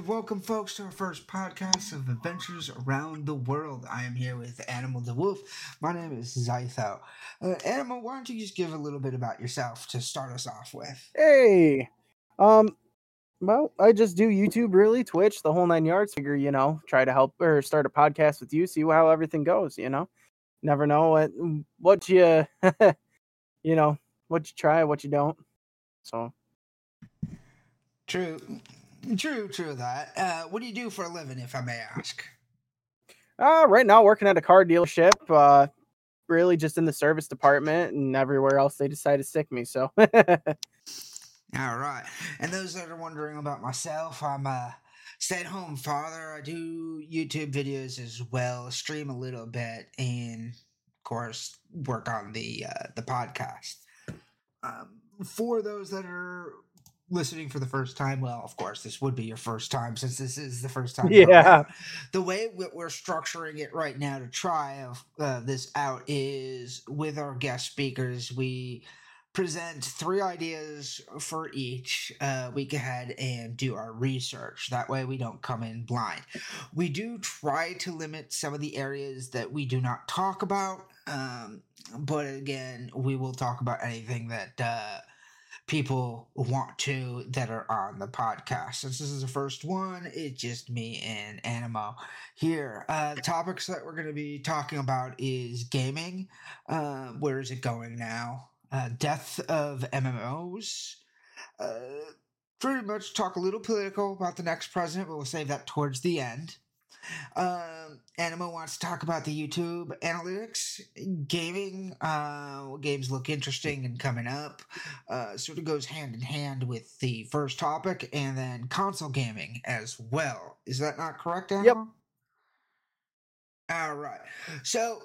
right, welcome, folks, to our first podcast of Adventures Around the World. I am here with Animal the Wolf. My name is Zytho. Uh, Animal, why don't you just give a little bit about yourself to start us off with? Hey, um, well, I just do YouTube, really, Twitch, the whole nine yards. Figure, you know, try to help or start a podcast with you, see how everything goes. You know, never know what what you, you know, what you try, what you don't. So, true, true, true. That. Uh, what do you do for a living, if I may ask? Uh, right now, working at a car dealership. Uh, really just in the service department and everywhere else they decide to stick me. So. All right. And those that are wondering about myself, I'm a stay at home father. I do YouTube videos as well, stream a little bit, and of course, work on the uh, the podcast. Um, for those that are listening for the first time, well, of course, this would be your first time since this is the first time. Yeah. The way we're structuring it right now to try uh, this out is with our guest speakers. We present three ideas for each uh, week ahead and do our research. That way, we don't come in blind. We do try to limit some of the areas that we do not talk about, um, but again, we will talk about anything that. Uh, people want to that are on the podcast. Since this is the first one, it's just me and Animo here. Uh, topics that we're going to be talking about is gaming. Uh, where is it going now? uh, death of MMOs. Uh, pretty much talk a little political about the next president, but we'll save that towards the end. Um, Animo wants to talk about the YouTube analytics, gaming, uh, what games look interesting and coming up. Uh, sort of goes hand in hand with the first topic, and then console gaming as well. Is that not correct, Animo? Yep. All right. So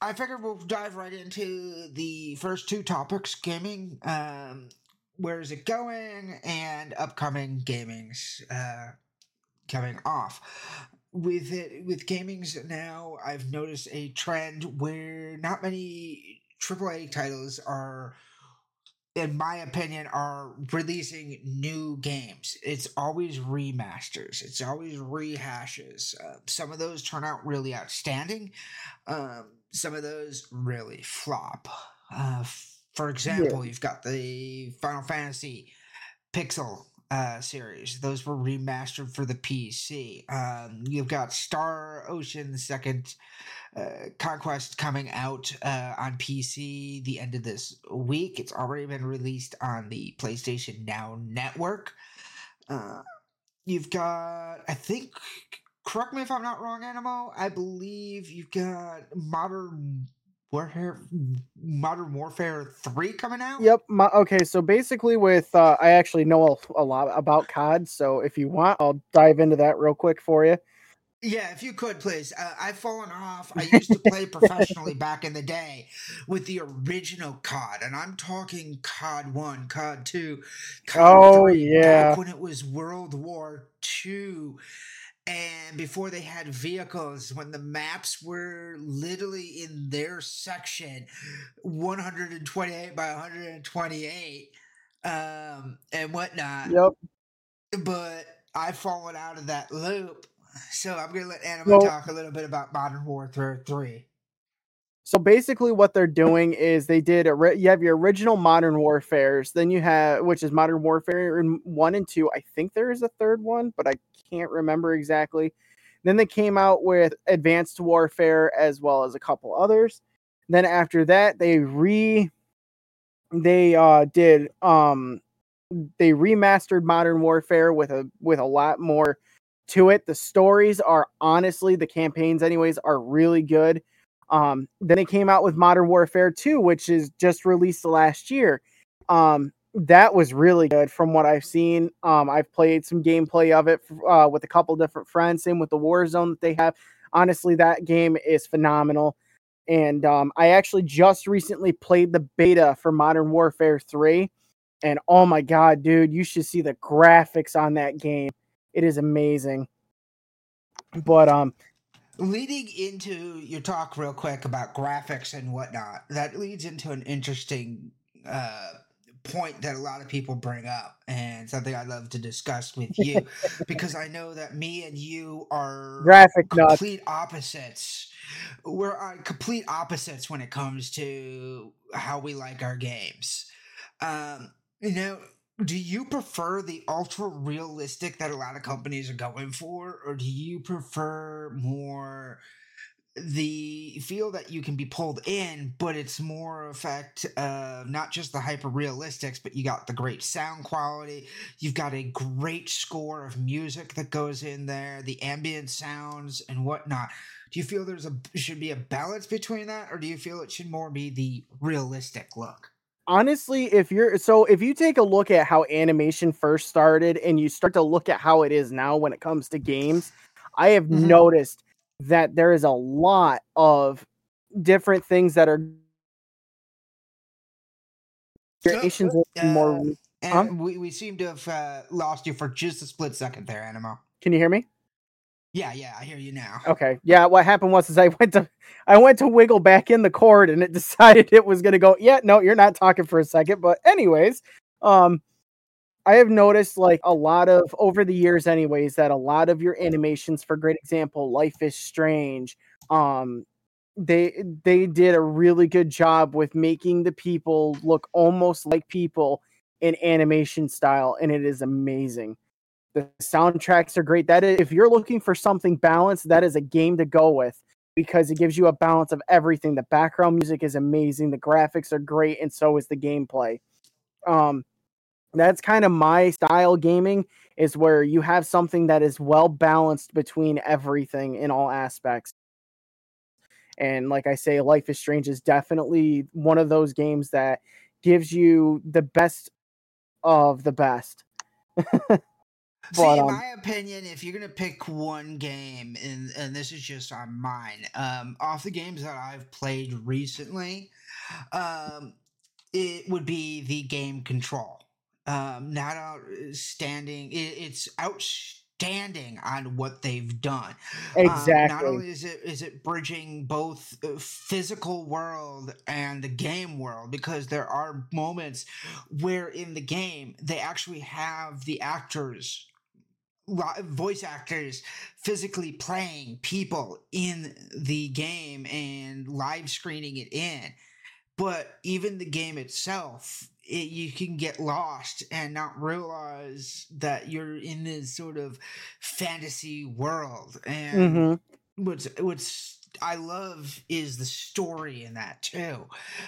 I figured we'll dive right into the first two topics gaming. Um, where is it going? And upcoming gamings uh, coming off. With it, with gamings now, I've noticed a trend where not many AAA titles are in my opinion, are releasing new games. It's always remasters. It's always rehashes. Uh, some of those turn out really outstanding. Um, some of those really flop. Uh, for example, yeah. you've got the Final Fantasy Pixel uh, series. Those were remastered for the PC. Um, you've got Star Ocean Second uh, Conquest coming out uh, on PC the end of this week. It's already been released on the PlayStation Now network. Uh, you've got, I think, correct me if I'm not wrong, Animo. I believe you've got Modern Warfare, Modern Warfare Three coming out. Yep. My, okay, so basically, with uh, I actually know a, a, lot about COD, so if you want, I'll dive into that real quick for you. Yeah, if you could, please. Uh, I've fallen off. I used to play professionally back in the day with the original COD, and I'm talking COD One, COD Two, COD oh 3, yeah, when it was World War Two and before they had vehicles when the maps were literally in their section 128 by 128 um and whatnot. Yep. But i've fallen out of that loop. So i'm gonna let Anima well, talk a little bit about modern warfare 3 so basically, what they're doing is they did a you have your original Modern Warfare's, then you have which is Modern Warfare one and two. I think there is a third one, but I can't remember exactly. Then they came out with Advanced Warfare as well as a couple others. Then after that, they re they uh did um they remastered Modern Warfare with a with a lot more to it. The stories are honestly the campaigns anyways are really good um, then it came out with Modern Warfare 2, which is just released last year. Um, that was really good from what I've seen. Um, I've played some gameplay of it uh, with a couple different friends. Same with the Warzone that they have. Honestly, that game is phenomenal. And um, I actually just recently played the beta for Modern Warfare 3. And oh my God, dude, you should see the graphics on that game. It is amazing. But um, leading into your talk real quick about graphics and whatnot that leads into an interesting uh, point that a lot of people bring up and something I'd love to discuss with you because I know that me and you are graphic nuts. complete opposites. We're on complete opposites when it comes to how we like our games. Um, you know, do you prefer the ultra realistic that a lot of companies are going for, or do you prefer more the feel that you can be pulled in, but it's more effect of not just the hyper realistics, but you got the great sound quality. You've got a great score of music that goes in there, the ambient sounds and whatnot. Do you feel there's a should be a balance between that, or do you feel it should more be the realistic look? Honestly if you're so if you take a look at how animation first started and you start to look at how it is now when it comes to games i have Mhm. noticed that there is a lot of different things that are are more Uh, Huh? we, we seem to have uh, lost you for just a split second there, Animo. can you hear me Yeah, yeah, I hear you now. okay yeah what happened was is i went to i went to wiggle back in the cord and it decided it was going to go yeah no you're not talking for a second but anyways um I have noticed like a lot of over the years anyways that a lot of your animations for great example Life is Strange um they they did a really good job with making the people look almost like people in animation style and it is amazing. The soundtracks are great. That is, if you're looking for something balanced, that is a game to go with because it gives you a balance of everything. The background music is amazing, the graphics are great and so is the gameplay. Um that's kind of my style gaming is where you have something that is well balanced between everything in all aspects. And like I say, Life is Strange is definitely one of those games that gives you the best of the best. See, But, in um, my opinion, if you're gonna pick one game, and and this is just on mine, um, off the games that I've played recently, um, it would be the game Control. Um, not outstanding. It, it's outstanding on what they've done. Um, not only is it is it bridging both uh, physical world and the game world because there are moments where in the game they actually have the actors voice actors physically playing people in the game and live screening it in but even the game itself it, you can get lost and not realize that you're in this sort of fantasy world and Mhm. what's what's I love is the story in that too,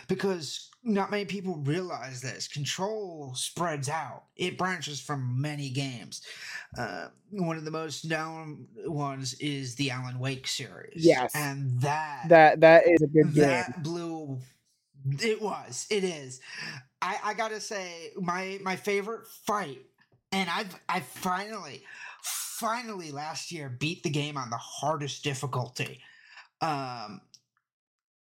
because not many people realize this. Control spreads out; it branches from many games. Uh, one of the most known ones is the Alan Wake series. Yes. and that That that is a good game. that blew. It was. It is. I I gotta say my my favorite fight, and I've I finally finally last year beat the game on the hardest difficulty. Um,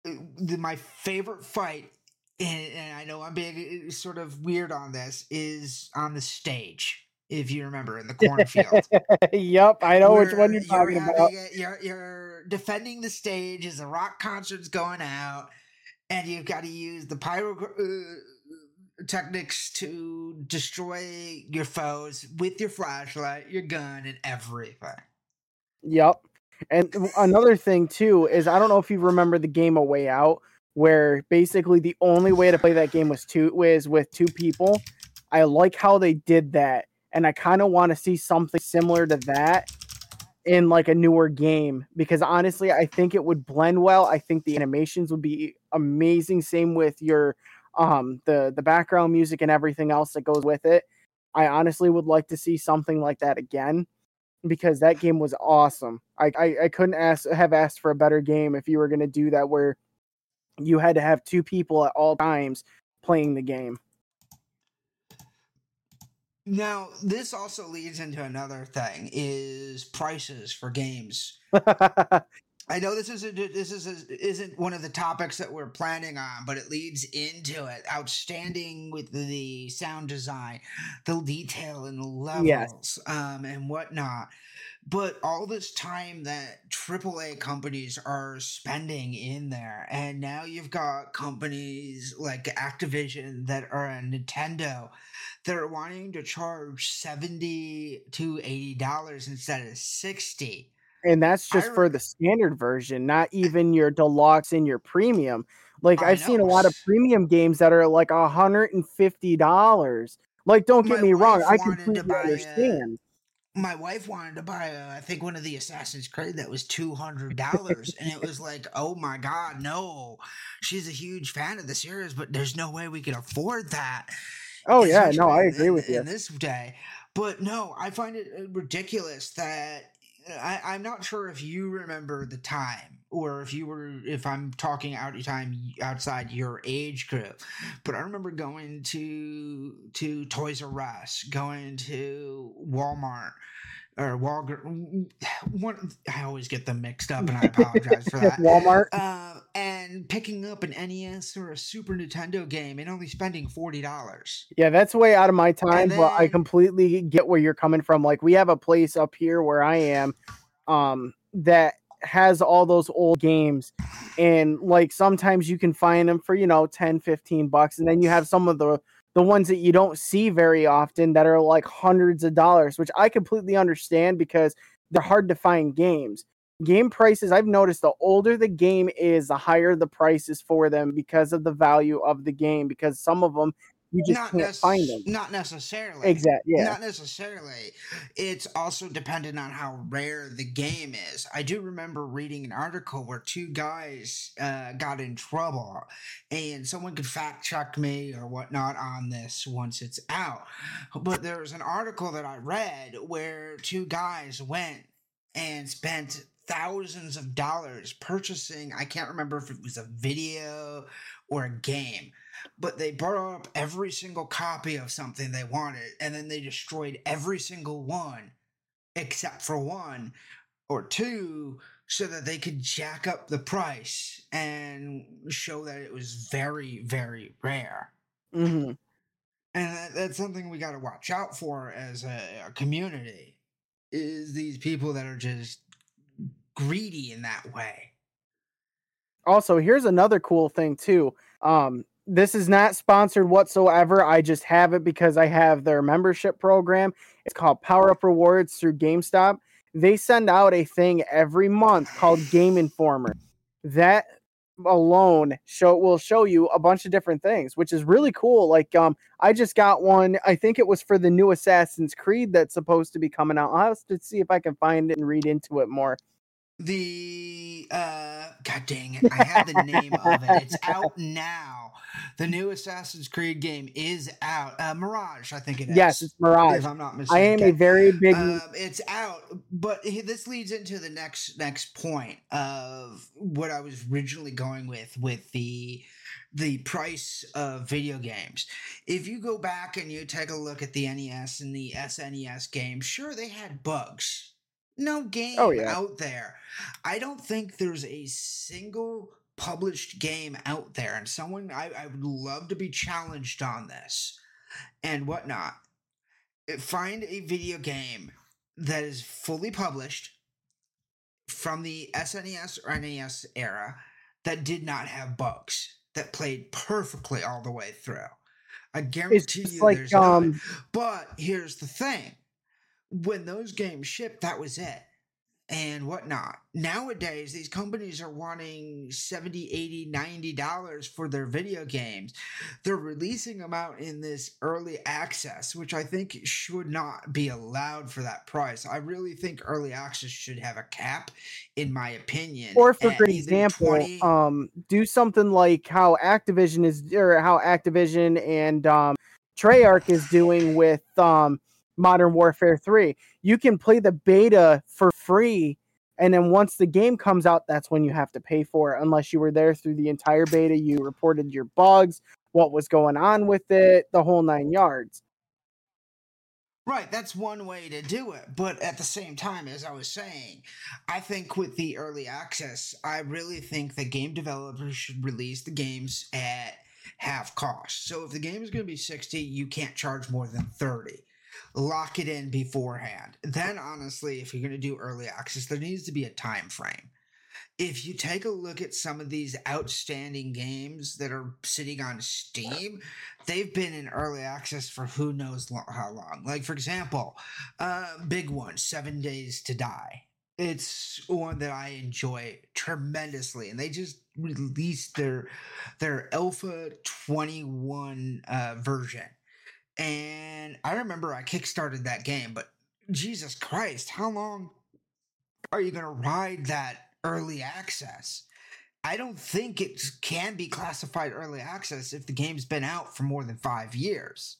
the, my favorite fight, and, and I know I'm being uh, sort of weird on this, is on the stage. If you remember in the cornfield. yep, I know which one you're talking having about. a- you're you're defending the stage as a rock concert's going out, and you've got to use the pyro uh, techniques to destroy your foes with your flashlight, your gun, and everything. Yep. And another thing too is I don't know if you remember the game A Way Out, where basically the only way to play that game was two was with two people. I like how they did that, and I kind of want to see something similar to that in like a newer game because honestly, I think it would blend well. I think the animations would be amazing. Same with your um the the background music and everything else that goes with it. I honestly would like to see something like that again because that game was awesome. I I, I couldn't ask have asked for a better game if you were going to do that where you had to have two people at all times playing the game. Now, this also leads into another thing: is prices for games. I know this isn't this is isn't one of the topics that we're planning on, but it leads into it. Outstanding with the sound design, the detail and the levels, yes. um, and whatnot. But all this time that AAA companies are spending in there, and now you've got companies like Activision that are a Nintendo that are wanting to charge seventy to eighty dollars instead of sixty and that's just I, for the standard version, not even your deluxe and your premium. Like I have seen a lot of premium games that are like a hundred and fifty dollars. Like, don't get my me wrong, I completely understand. A, my wife wanted to buy, a, I think, one of the Assassin's Creed that was two hundred dollars, and it was like, oh my god, no! She's a huge fan of the series, but there's no way we can afford that. Oh yeah, no, I agree in, with you. In this day, but no, I find it uh, ridiculous that I, I'm not sure if you remember the time or if you were if I'm talking out of time outside your age group, but I remember going to to Toys R Us, going to Walmart or Walgreens. One, I always get them mixed up, and I apologize for that. Walmart uh, and picking up an NES or a Super Nintendo game and only spending forty dollars. Yeah, that's way out of my time, then, but I completely get where you're coming from. Like we have a place up here where I am, um, that has all those old games and like sometimes you can find them for you know 10 15 bucks and then you have some of the the ones that you don't see very often that are like hundreds of dollars, which I completely understand because they're hard to find games. Game prices, I've noticed the older the game is, the higher the prices for them because of the value of the game. Because some of them you just not can't nec- find them. Not necessarily. Exactly. Yeah. Not necessarily. It's also dependent on how rare the game is. I do remember reading an article where two guys uh, got in trouble, and someone could fact check me or whatnot on this once it's out. But there was an article that I read where two guys went and spent thousands of dollars purchasing i can't remember if it was a video or a game but they brought up every single copy of something they wanted and then they destroyed every single one except for one or two so that they could jack up the price and show that it was very very rare mm-hmm. and that, that's something we got to watch out for as a, a community is these people that are just greedy in that way also here's another cool thing too um this is not sponsored whatsoever. I just have it because I have their membership program. It's called Power Up Rewards through GameStop. They send out a thing every month called Game Informer. That alone show will show you a bunch of different things, which is really cool. Like um I just got one, I think it was for the new Assassin's Creed that's supposed to be coming out. I'll have to see if I can find it and read into it more the uh god dang it i have the name of it. It's out now. The new assassin's creed game is out. Uh mirage i think it is. Yes it's mirage. If i'm not mistaken i am a very big um, it's out but this leads into the next next point of what i was originally going with with the the price of video games. If you go back and you take a look at the NES and the SNES games, sure they had bugs no game oh, yeah. out there. I don't think there's a single published game out there, and someone I, I would love to be challenged on this and whatnot. Eh, find a video game that is fully published from the SNES or NES era that did not have bugs, that played perfectly all the way through. I guarantee you like, there's um, not. But here's the thing when those games shipped, that was it and whatnot. Nowadays, these companies are wanting 70, 80, 90 dollars for their video games. They're releasing them out in this early access, which I think should not be allowed for that price. I really think early access should have a cap, in my opinion. Or for good example, 20... um, do something like how Activision is or how Activision and um Treyarch is doing with um Modern Warfare 3. You can play the beta for free. And then once the game comes out, that's when you have to pay for it. Unless you were there through the entire beta, you reported your bugs, what was going on with it, the whole nine yards. Right, that's one way to do it. But at the same time, as I was saying, I think with the early access, I really think that game developers should release the games at half cost. So if the game is going to be 60, you can't charge more than 30. Lock it in beforehand. Then honestly, if you're going to do early access, there needs to be a time frame if you take a look at some of these outstanding games that are sitting on Steam, they've been in early access for who knows lo- how long. Like, for example, uh, big one, Seven Days to Die. It's one that I enjoy tremendously, and they just released their their Alpha Twenty One uh, version. And I remember I kickstarted that game, but Jesus Christ, how long are you going to ride that early access. I don't think it can be classified early access if the game's been out for more than five years.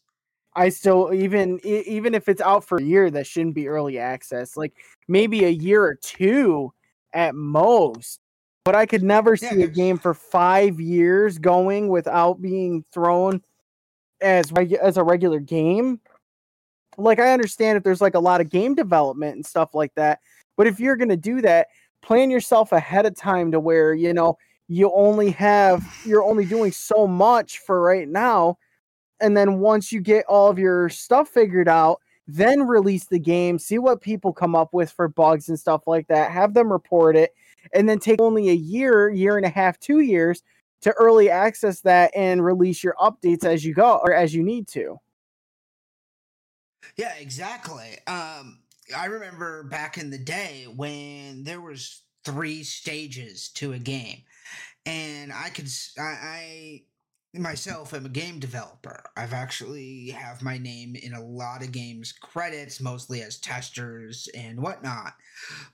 I still even even if it's out for a year, that shouldn't be early access. Like maybe a year or two at most. But I could never see yeah, a game for five years going without being thrown as regu- as a regular game. Like I understand if there's like a lot of game development and stuff like that, but if you're gonna do that, plan yourself ahead of time to where you know you only have you're only doing so much for right now and then once you get all of your stuff figured out then release the game see what people come up with for bugs and stuff like that have them report it and then take only a year year and a half two years to early access that and release your updates as you go or as you need to yeah exactly um I remember back in the day when there was three stages to a game, and I could I, I myself am a game developer. I've actually have my name in a lot of games credits, mostly as testers and whatnot.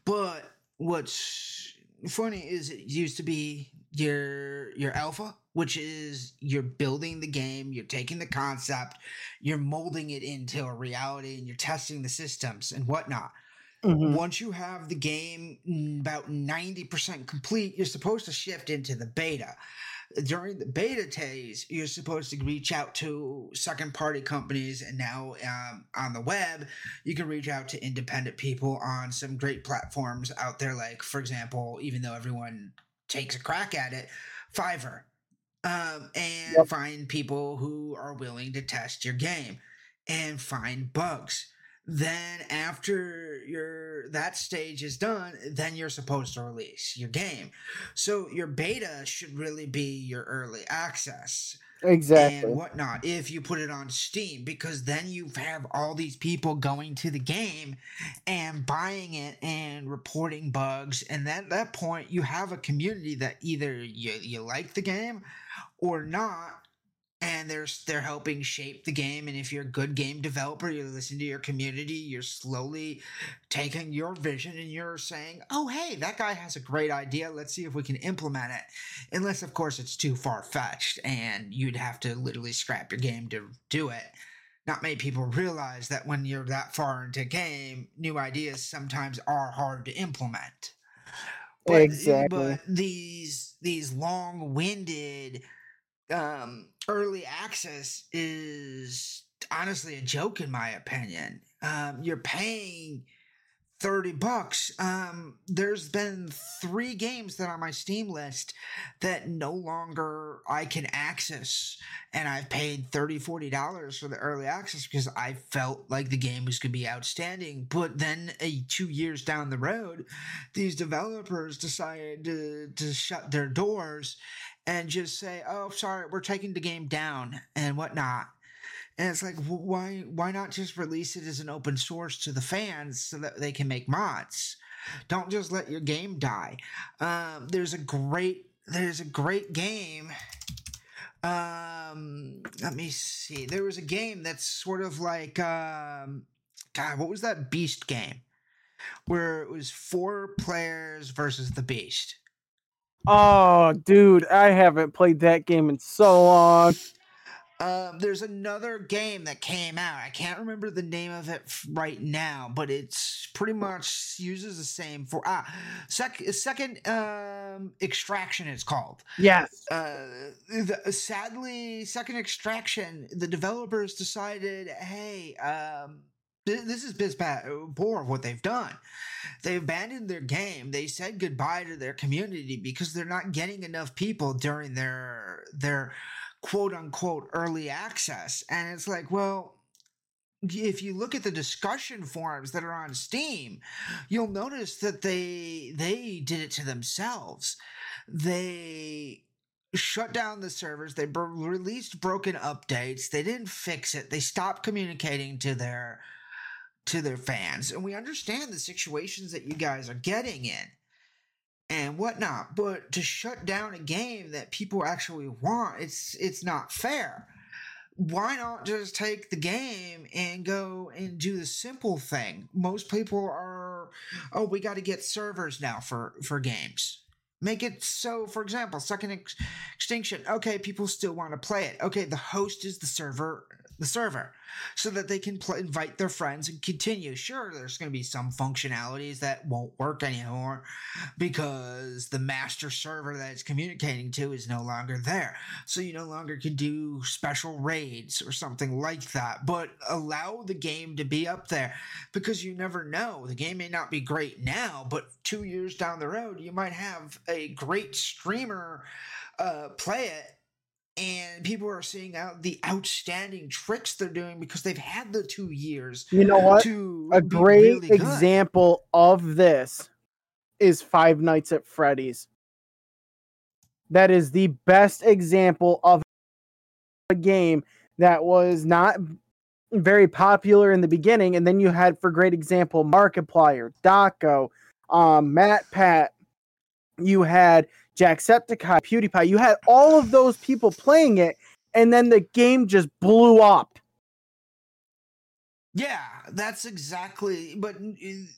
But what's funny is it used to be your your alpha which is you're building the game, you're taking the concept, you're molding it into a reality, and you're testing the systems and whatnot. Mm-hmm. Once you have the game about 90% complete, you're supposed to shift into the beta. During the beta days, you're supposed to reach out to second party companies, and now um, on the web, you can reach out to independent people on some great platforms out there. Like, for example, even though everyone takes a crack at it, Fiverr um, and yep. find people who are willing to test your game and find bugs. Then after your that stage is done, then you're supposed to release your game. So your beta should really be your early access exactly and whatnot if you put it on steam because then you have all these people going to the game and buying it and reporting bugs and then at that point you have a community that either you, you like the game or not and they're they're helping shape the game and if you're a good game developer you listen to your community you're slowly taking your vision and you're saying oh hey that guy has a great idea. Let's see if we can implement it. Unless of course it's too far fetched and you'd have to literally scrap your game to do it. Not many people realize that when you're that far into a game new ideas sometimes are hard to implement. But, exactly. but these these long-winded um, early access is honestly a joke in my opinion. Um, you're paying 30 bucks. Um, there's been three games that are on my Steam list that no longer I can access. And I've paid 30 $40 for the early access because I felt like the game was going to be outstanding. But then uh, two years down the road, these developers decided to, to shut their doors and just say, "Oh, sorry, we're taking the game down and whatnot." And it's like, why why not just release it as an open source to the fans so that they can make mods? Don't just let your game die. Um, there's a great there's a great game. Um, let me see. There was a game that's sort of like um, God, what was that Beast game? Where it was four players versus the Beast. Oh, dude, I haven't played that game in so long. Um, there's another game that came out. I can't remember the name of it right now, but it's pretty much uses the same for ah sec, second um extinction. It's called yes. Uh, the, sadly, second extinction. The developers decided, hey, um, this is piss poor of what they've done. They abandoned their game. They said goodbye to their community because they're not getting enough people during their their quote unquote early access. And it's like, well, if you look at the discussion forums that are on Steam, you'll notice that they they did it to themselves. They shut down the servers. They released broken updates. They didn't fix it. They stopped communicating to their to their fans. And we understand the situations that you guys are getting in and whatnot. But to shut down a game that people actually want, it's it's not fair. Why not just take the game and go and do the simple thing? Most people are, oh, we got to get servers now for for games. Make it so, for example, Second Ex- Extinction. Okay, people still want to play it. Okay, the host is the server the server so that they can pl- invite their friends and continue. Sure, there's going to be some functionalities that won't work anymore because the master server that it's communicating to is no longer there. So you no longer can do special raids or something like that, but allow the game to be up there because you never know. The game may not be great now, but two years down the road, you might have a great streamer uh, play it and people are seeing out the outstanding tricks they're doing because they've had the two years. You know what? A great really example of this is Five Nights at Freddy's. That is the best example of a game that was not very popular in the beginning, and then you had, for great example, Markiplier, Dawko, um, MatPat. You had Jacksepticeye, PewDiePie, you had all of those people playing it, and then the game just blew up. Yeah, that's exactly. But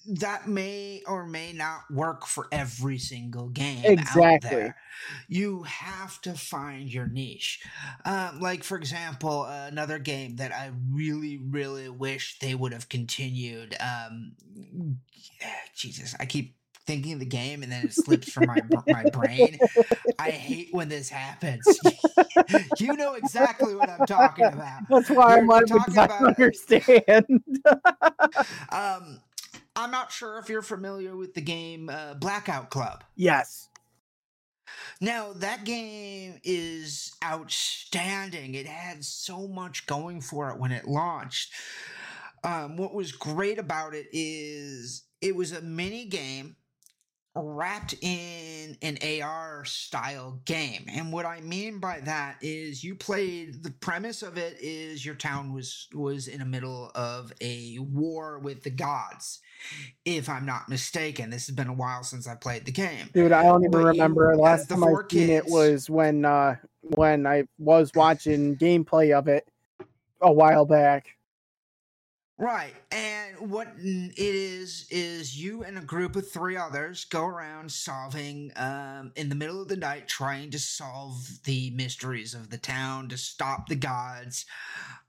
that may or may not work for every single game. Exactly. You have to find your niche. Um, like for example, uh, another game that I really, really wish they would have continued. Um, Jesus, I keep thinking of the game and then it slips from my my brain. I hate when this happens. you know exactly what I'm talking about. That's why I'm talking about understand. um, I'm not sure if you're familiar with the game uh, Blackout Club. Yes. Now, that game is outstanding. It had so much going for it when it launched. Um, what was great about it is it was a mini game wrapped in an AR style game. And what I mean by that is you played the premise of it is your town was was in the middle of a war with the gods. If I'm not mistaken, this has been a while since I played the game. Dude, I don't even but remember. You, Last time I seen it was when uh when I was watching gameplay of it a while back. Right. And what it is, is you and a group of three others go around solving, um, in the middle of the night, trying to solve the mysteries of the town to stop the gods,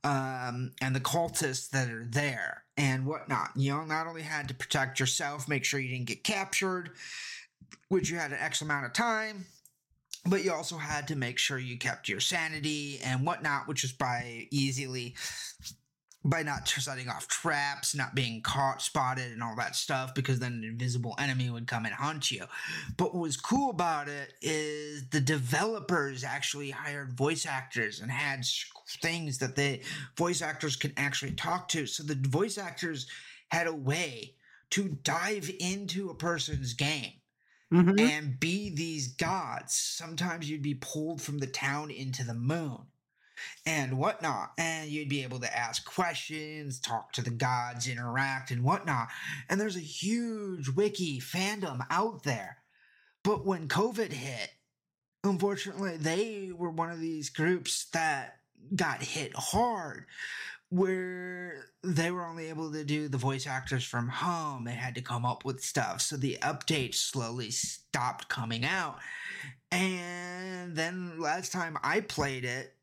um, and the cultists that are there and whatnot. You not only had to protect yourself, make sure you didn't get captured, which you had an X amount of time, but you also had to make sure you kept your sanity and whatnot, which is by easily by not setting off traps, not being caught, spotted, and all that stuff, because then an invisible enemy would come and hunt you. But what was cool about it is the developers actually hired voice actors and had things that the voice actors could actually talk to. So the voice actors had a way to dive into a person's game. Mm-hmm. And be these gods. Sometimes you'd be pulled from the town into the moon and whatnot. And you'd be able to ask questions, talk to the gods, interact, and whatnot. And there's a huge wiki fandom out there. But when COVID hit, unfortunately, they were one of these groups that got hit hard where they were only able to do the voice actors from home. They had to come up with stuff. So the updates slowly stopped coming out. And then last time I played it,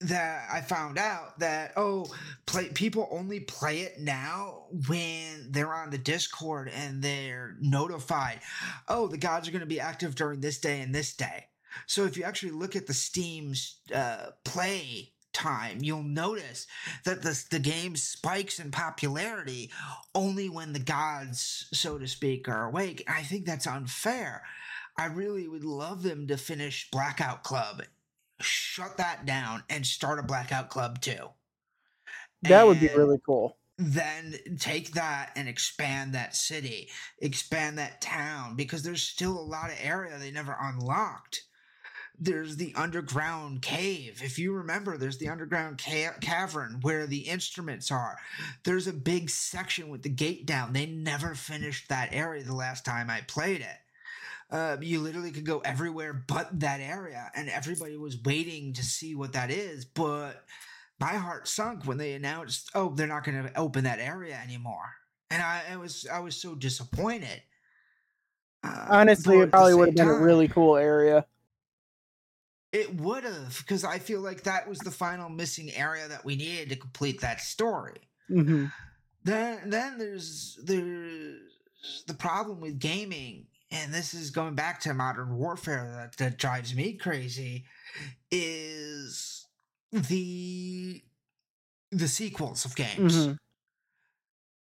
that I found out that oh play people only play it now when they're on the Discord and they're notified oh the gods are going to be active during this day and this day so if you actually look at the Steam's uh, play time, you'll notice that the, the game spikes in popularity only when the gods, so to speak, are awake. I think that's unfair. I really would love them to finish Blackout Club, shut that down, and start a Blackout Club too. That would be really cool. Then take that and expand that city, expand that town, because there's still a lot of area they never unlocked. There's the underground cave. If you remember, there's the underground ca- cavern where the instruments are. There's a big section with the gate down. They never finished that area the last time I played it. Uh, you literally could go everywhere but that area, and everybody was waiting to see what that is. But my heart sunk when they announced, "Oh, they're not going to open that area anymore," and I, I was I was so disappointed. Uh, Honestly, it probably would have been a really cool area. It would have because I feel like that was the final missing area that we needed to complete that story. hmm Then then there's there's the problem with gaming, and this is going back to modern warfare that, that drives me crazy, is the the sequels of games. hmm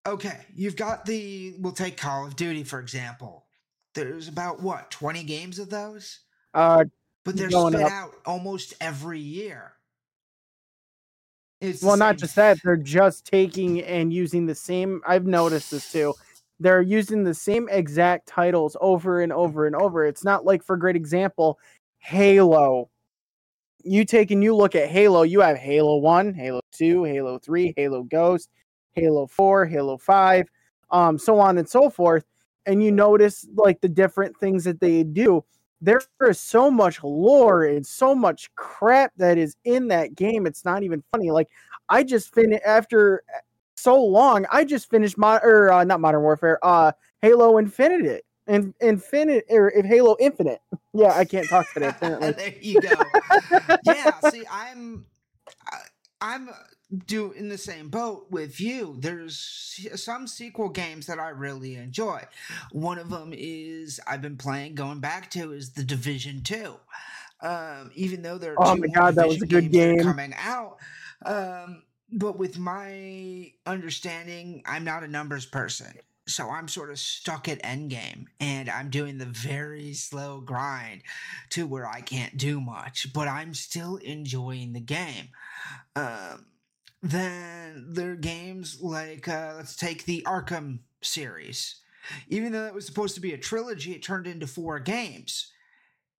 Okay, you've got the we'll take Call of Duty for example. There's about what, 20 games of those? Uh, But they're spit up. out almost every year. It's well, not just that, they're just taking and using the same. I've noticed this too. They're using the same exact titles over and over and over. It's not like, for great example, Halo. You take and you look at Halo, you have Halo 1, Halo 2, Halo 3, Halo Ghost, Halo 4, Halo 5, um, so on and so forth. And you notice like the different things that they do. There is so much lore and so much crap that is in that game. It's not even funny. Like I just finished after so long. I just finished mod or uh, not Modern Warfare. Uh, Halo Infinite. And Infinite or if Halo Infinite. Yeah, I can't talk today. There you go. yeah, see, I'm I'm do in the same boat with you. There's some sequel games that I really enjoy. One of them is I've been playing going back to is the Division 2. Um even though there are Oh two my God, that was a good games that are game. coming out um but with my understanding, I'm not a numbers person. So I'm sort of stuck at endgame and I'm doing the very slow grind to where I can't do much, but I'm still enjoying the game. Um, then there are games like, uh, let's take the Arkham series. Even though it was supposed to be a trilogy, it turned into four games.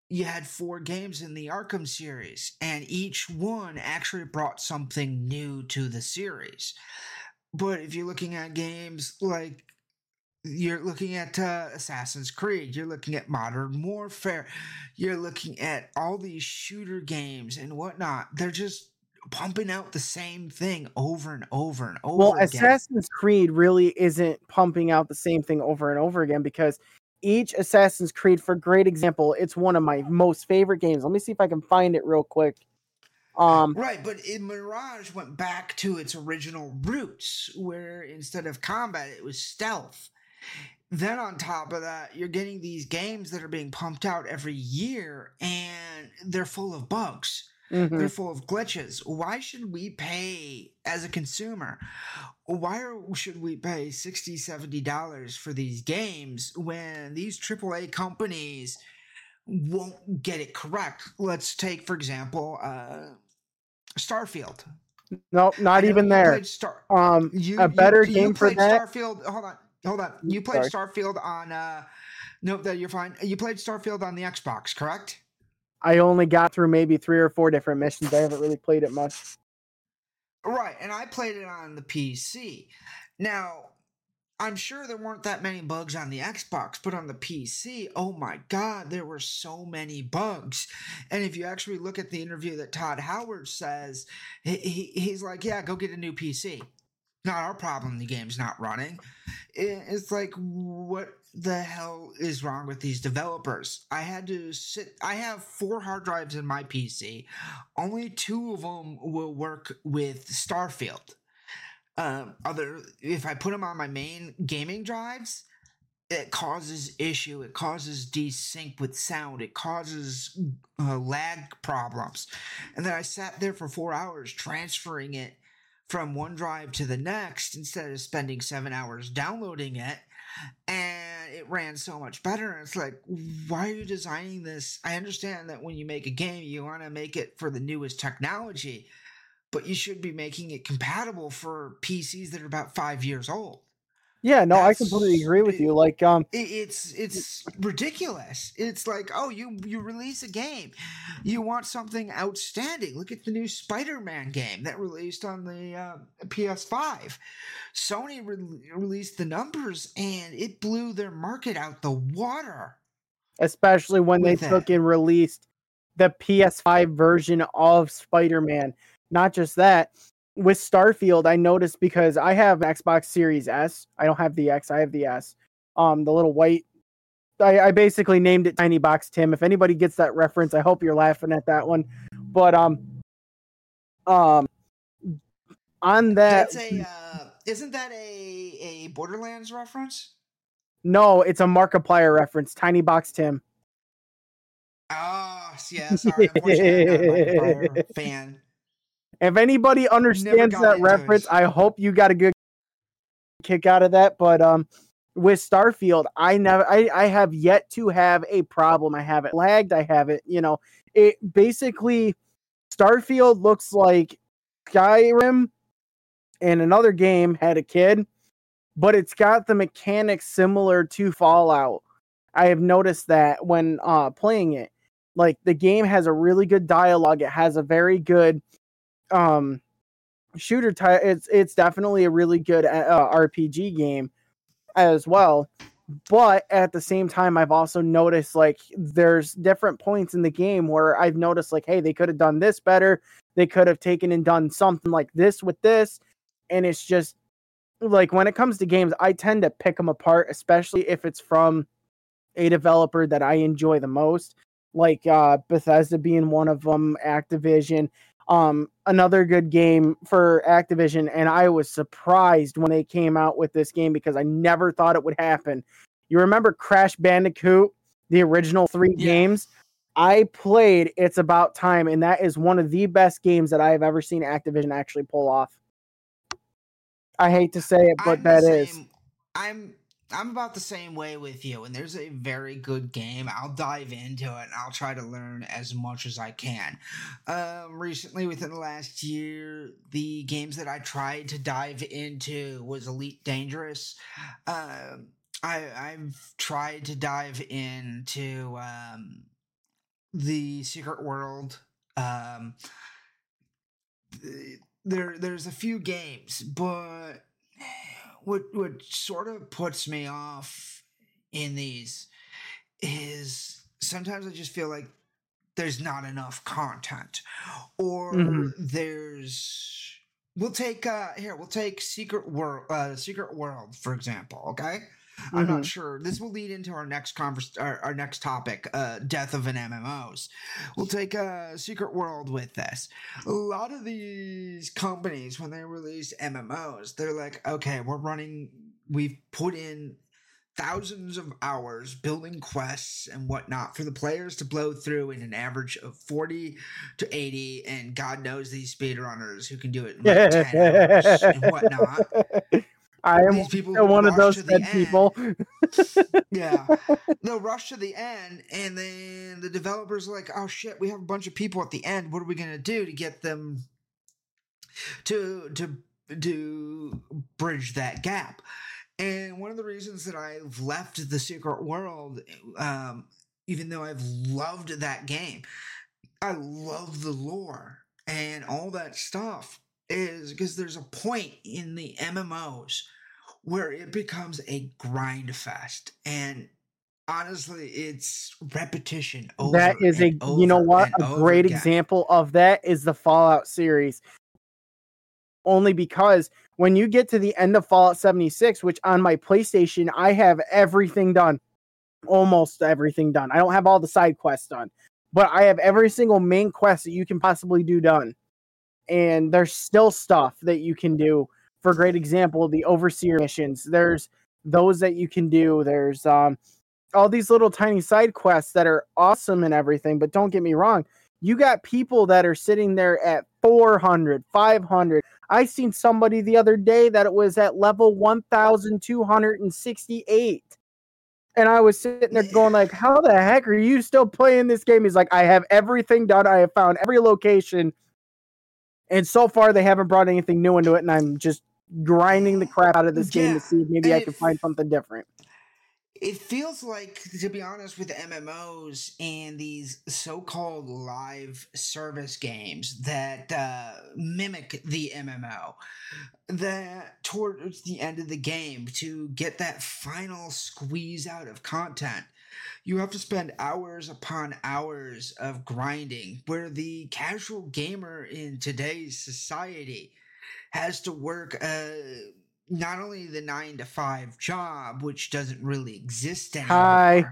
You had four games in the Arkham series, and each one actually brought something new to the series. But if you're looking at games like you're looking at uh, Assassin's Creed, you're looking at Modern Warfare, you're looking at all these shooter games and whatnot. They're just pumping out the same thing over and over and over well again. assassin's creed really isn't pumping out the same thing over and over again because each assassin's creed for great example it's one of my most favorite games let me see if i can find it real quick um Right, but in Mirage went back to its original roots, where instead of combat, it was stealth. Then on top of that, you're getting these games that are being pumped out every year, and they're full of bugs. Mhm. They're full of glitches. Why should we pay as a consumer? Why are, should we pay 60 $70 for these games when these AAA companies won't get it correct? Let's take, for example, uh, Starfield. nope I not even there Star- um you, a better you game for played that Starfield. Hold on, hold on. You played Starfield on. uh Nope, that you're fine. You played Starfield on the Xbox, correct? I only got through maybe three or four different missions i haven't really played it much Right, and I played it on the PC. Now, I'm sure there weren't that many bugs on the Xbox, but on the PC, oh my god, there were so many bugs. And if you actually look at the interview that Todd Howard says, he, he, he's like, yeah, go get a new PC. Not our problem, the game's not running. It's like, what the hell is wrong with these developers? I had to sit, I have four hard drives in my PC only two of them will work with Starfield. Um, other if I put them on my main gaming drives, it causes issue. It causes desync with sound. It causes uh, lag problems. And then I sat there for four hours transferring it from one drive to the next instead of spending seven hours downloading it. And it ran so much better. And it's like, why are you designing this? I understand that when you make a game, you want to make it for the newest technology, but you should be making it compatible for PCs that are about five years old. Yeah, no, I completely agree with you. Like, um, it's it's ridiculous. It's like, oh, you you release a game, you want something outstanding. Look at the new Spider-Man game that released on the uh, PS5. Sony re- released the numbers, and it blew their market out the water. Especially when they took and released the PS5 version of Spider-Man. Not just that, with Starfield, I noticed because I have Xbox Series S. I don't have the X. I have the S. Um, the little white. I, I basically named it Tiny Box Tim. If anybody gets that reference, I hope you're laughing at that one. But um, um, on that, that's a uh, isn't that a a Borderlands reference? No, it's a Markiplier reference. Tiny Box Tim. Oh, yeah, sorry. Unfortunately, I'm not a fan. If anybody understands that reference. I hope you got a good kick out of that. But um, with Starfield, I never, I, I have yet to have a problem. I have it lagged. I have it. You know, it basically Starfield looks like Skyrim and another game had a kid, but it's got the mechanics similar to Fallout. I have noticed that when uh, playing it. Like the game has a really good dialogue. It has a very good um shooter type it's it's definitely a really good uh, uh rpg game as well but at the same time i've also noticed like there's different points in the game where i've noticed like hey they could have done this better they could have taken and done something like this with this and it's just like when it comes to games i tend to pick them apart especially if it's from a developer that i enjoy the most like uh bethesda being one of them activision um, another good game for Activision, and I was surprised when they came out with this game because I never thought it would happen. You remember Crash Bandicoot, the original three yeah. games? I played It's About Time, and that is one of the best games that I have ever seen Activision actually pull off. I hate to say it, but I'm that is. I'm I'm about the same way with you. And there's a very good game, I'll dive into it and I'll try to learn as much as I can. Um, recently, within the last year, the games that I tried to dive into was Elite Dangerous. Um, I, I've tried to dive into um, the Secret World. Um, there, there's a few games, but what what sort of puts me off in these is sometimes I just feel like there's not enough content or mm-hmm. there's we'll take uh here we'll take secret world uh secret world for example okay Mm-hmm. I'm not mm-hmm. sure. This will lead into our next converse, our, our next topic, uh, death of an MMOs. We'll take a secret world with this. A lot of these companies, when they release MMOs, they're like, okay, we're running. We've put in thousands of hours building quests and whatnot for the players to blow through in an average of 40 to 80 and god knows these speedrunners who can do it in like 10 hours and whatnot I am people one of those dead people. yeah, they'll rush to the end, and then the developers are like, "Oh shit, we have a bunch of people at the end. What are we gonna do to get them to to to bridge that gap?" And one of the reasons that I've left the Secret World, um, even though I've loved that game, I love the lore and all that stuff is because there's a point in the MMOs where it becomes a grind fest and honestly it's repetition that is a you know what? a great again. example of that is the fallout series. Only because when you get to the end of fallout 76 which on my playstation i have everything done. Almost everything done. I don't have all the side quests done but i have every single main quest that you can possibly do done and there's still stuff that you can do. For great example, the overseer missions. There's those that you can do. There's um, all these little tiny side quests that are awesome and everything. But don't get me wrong, you got people that are sitting there at 400, 500. I seen somebody the other day that it was at level 1268. And I was sitting there going like, "How the heck are you still playing this game?" He's like, "I have everything done. I have found every location." And so far they haven't brought anything new into it and I'm just grinding the crap out of this yeah, game to see if maybe I can find something different. It feels like to be honest with mmos and these so-called live service games that uh, mimic the mmo that towards the end of the game to get that final squeeze out of content you have to spend hours upon hours of grinding where the casual gamer in today's society has to work uh, not only the nine to five job, which doesn't really exist anymore. Hi.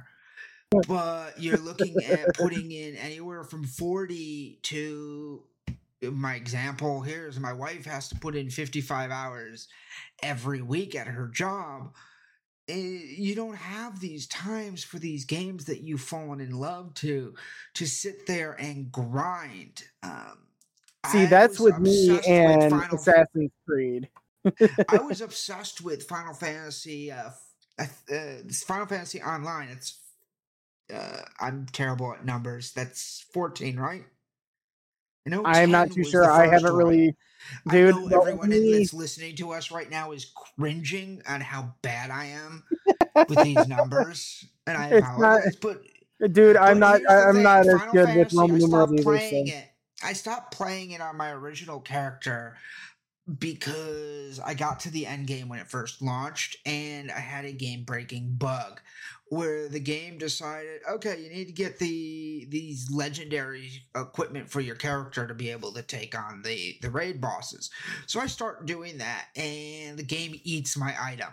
But you're looking at putting in anywhere from 40 to my example here is my wife has to put in 55 hours every week at her job. Eh, you don't have these times for these games that you've fallen in love to to sit there and grind. Um, See, I that's with me and Assassin's Creed. I was obsessed with Final Fantasy, uh, uh, Final Fantasy Online. It's uh, I'm terrible at numbers. That's 14, right? I am not too sure. I haven't one. really. Dude, I know everyone me... that's listening to us right now is cringing on how bad I am with these numbers, and I apologize. Not, but dude, but I'm not. I'm not Final as good Fantasy, with Roman numerals either. So. I stopped playing it on my original character because I got to the end game when it first launched and I had a game breaking bug where the game decided, okay, you need to get the these legendary equipment for your character to be able to take on the the raid bosses. So I start doing that and the game eats my item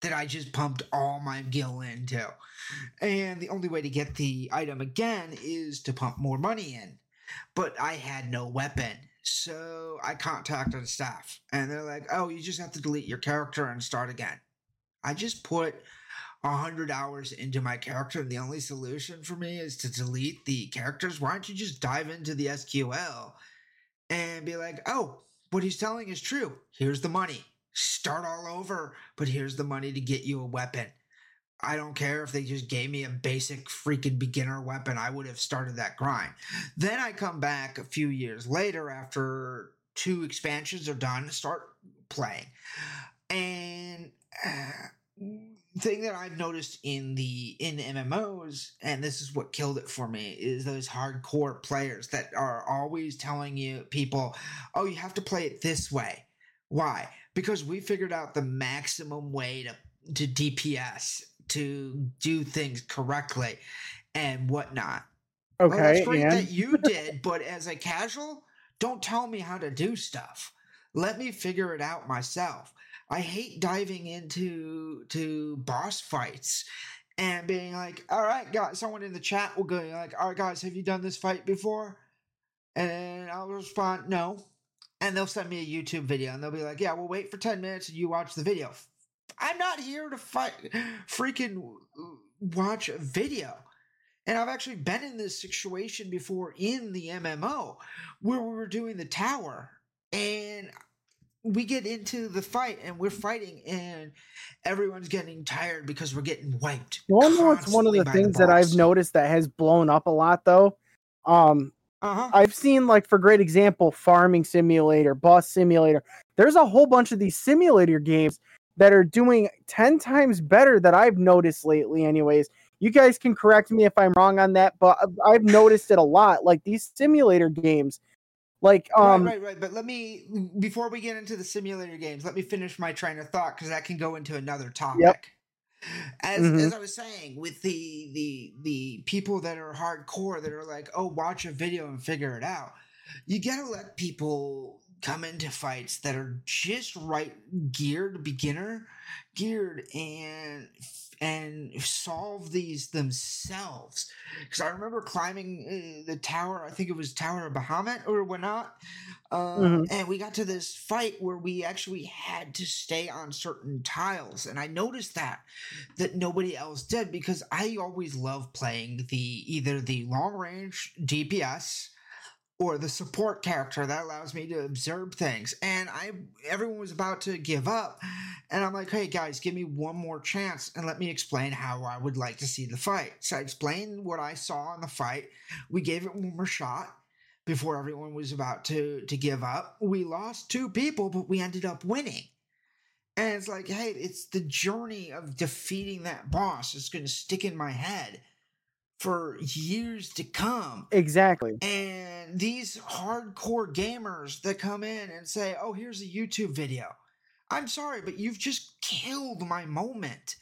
that I just pumped all my gil into. And the only way to get the item again is to pump more money in. But I had no weapon so I contacted staff and they're like, oh, you just have to delete your character and start again. I just put a hundred hours into my character and the only solution for me is to delete the characters. Why don't you just dive into the SQL and be like, oh, what he's telling is true. Here's the money. Start all over, but here's the money to get you a weapon. I don't care if they just gave me a basic freaking beginner weapon. I would have started that grind. Then I come back a few years later after two expansions are done, start playing. And uh, thing that I've noticed in the in MMOs, and this is what killed it for me, is those hardcore players that are always telling you people, "Oh, you have to play it this way." Why? Because we figured out the maximum way to to DPS to do things correctly and whatnot. Okay, well, that's great that you did, but as a casual, don't tell me how to do stuff. Let me figure it out myself. I hate diving into to boss fights and being like, "All right, guys." Someone in the chat will go like, "All right, guys, have you done this fight before?" And I'll respond, "No." And they'll send me a YouTube video, and they'll be like, "Yeah, we'll wait for ten minutes, and you watch the video." I'm not here to fight, freaking watch a video. And I've actually been in this situation before in the MMO where we were doing the tower and we get into the fight and we're fighting and everyone's getting tired because we're getting wiped. You know what's one of the things the that I've noticed that has blown up a lot though? Um uh-huh. I've seen like for great example, farming simulator, boss simulator. There's a whole bunch of these simulator games that are doing 10 times better that I've noticed lately, anyways. You guys can correct me if I'm wrong on that, but I've noticed it a lot. Like these simulator games, like um right, right, right. But let me before we get into the simulator games, let me finish my train of thought because that can go into another topic. Yep. As, mm-hmm. as I was saying, with the the the people that are hardcore that are like, oh, watch a video and figure it out. You gotta let people come into fights that are just right geared, beginner geared, and and solve these themselves. Because I remember climbing uh, the tower. I think it was Tower of Bahamut or whatnot. Um, Mhm. And we got to this fight where we actually had to stay on certain tiles, and I noticed that that nobody else did because I always love playing the either the long range DPS or the support character that allows me to observe things. And I everyone was about to give up, and I'm like, "Hey guys, give me one more chance and let me explain how I would like to see the fight." So I explained what I saw in the fight. We gave it one more shot before everyone was about to to give up. We lost two people, but we ended up winning. And it's like, hey, it's the journey of defeating that boss It's going to stick in my head for years to come. Exactly. And these hardcore gamers that come in and say, oh, here's a YouTube video. I'm sorry, but you've just killed my moment.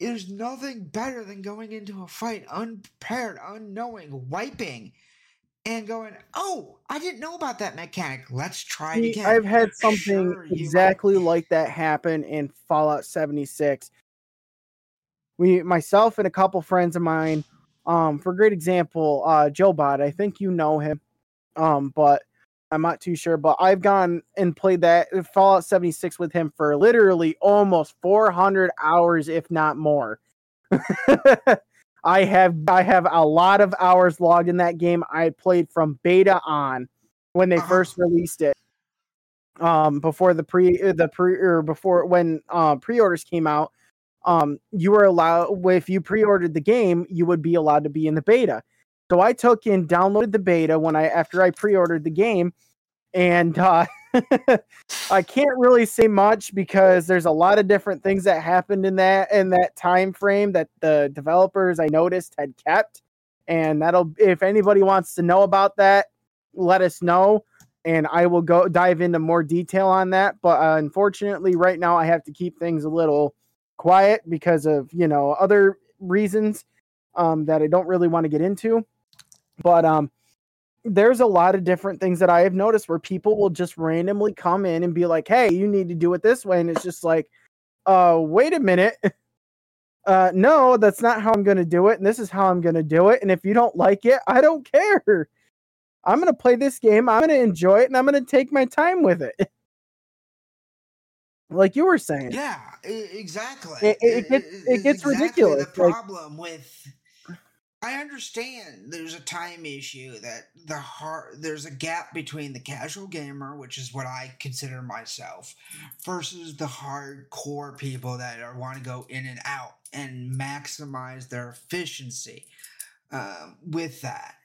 There's nothing better than going into a fight unprepared, unknowing, wiping, and going, oh, I didn't know about that mechanic. Let's try it again. I've had something Sure, exactly like that happen in Fallout 76. We, myself, and a couple friends of mine, um, for great example, uh, Joe Bot. I think you know him, um, but I'm not too sure. But I've gone and played that uh, Fallout 76 with him for literally almost 400 hours, if not more. I have I have a lot of hours logged in that game. I played from beta on when they Uh-huh. first released it. Um, before the pre the pre or before when uh, pre-orders came out, um, you were allowed if you pre-ordered the game, you would be allowed to be in the beta. So I took and downloaded the beta when I after I pre-ordered the game, and uh, I can't really say much because there's a lot of different things that happened in that in that time frame that the developers I noticed had kept, and that'll if anybody wants to know about that, let us know, and I will go dive into more detail on that. But uh, unfortunately, right now I have to keep things a little quiet because of you know other reasons um, that I don't really want to get into. But um, there's a lot of different things that I have noticed where people will just randomly come in and be like, "Hey, you need to do it this way," and it's just like, "Uh, wait a minute." Uh, no, that's not how I'm going to do it, and this is how I'm going to do it. And if you don't like it, I don't care. I'm going to play this game. I'm going to enjoy it, and I'm going to take my time with it. like you were saying. Yeah, exactly. It- it gets- I- it gets exactly ridiculous, The like- problem with, I understand there's a time issue that the hard there's a gap between the casual gamer, which is what I consider myself, versus the hardcore people that are want to go in and out and maximize their efficiency. Um, with that,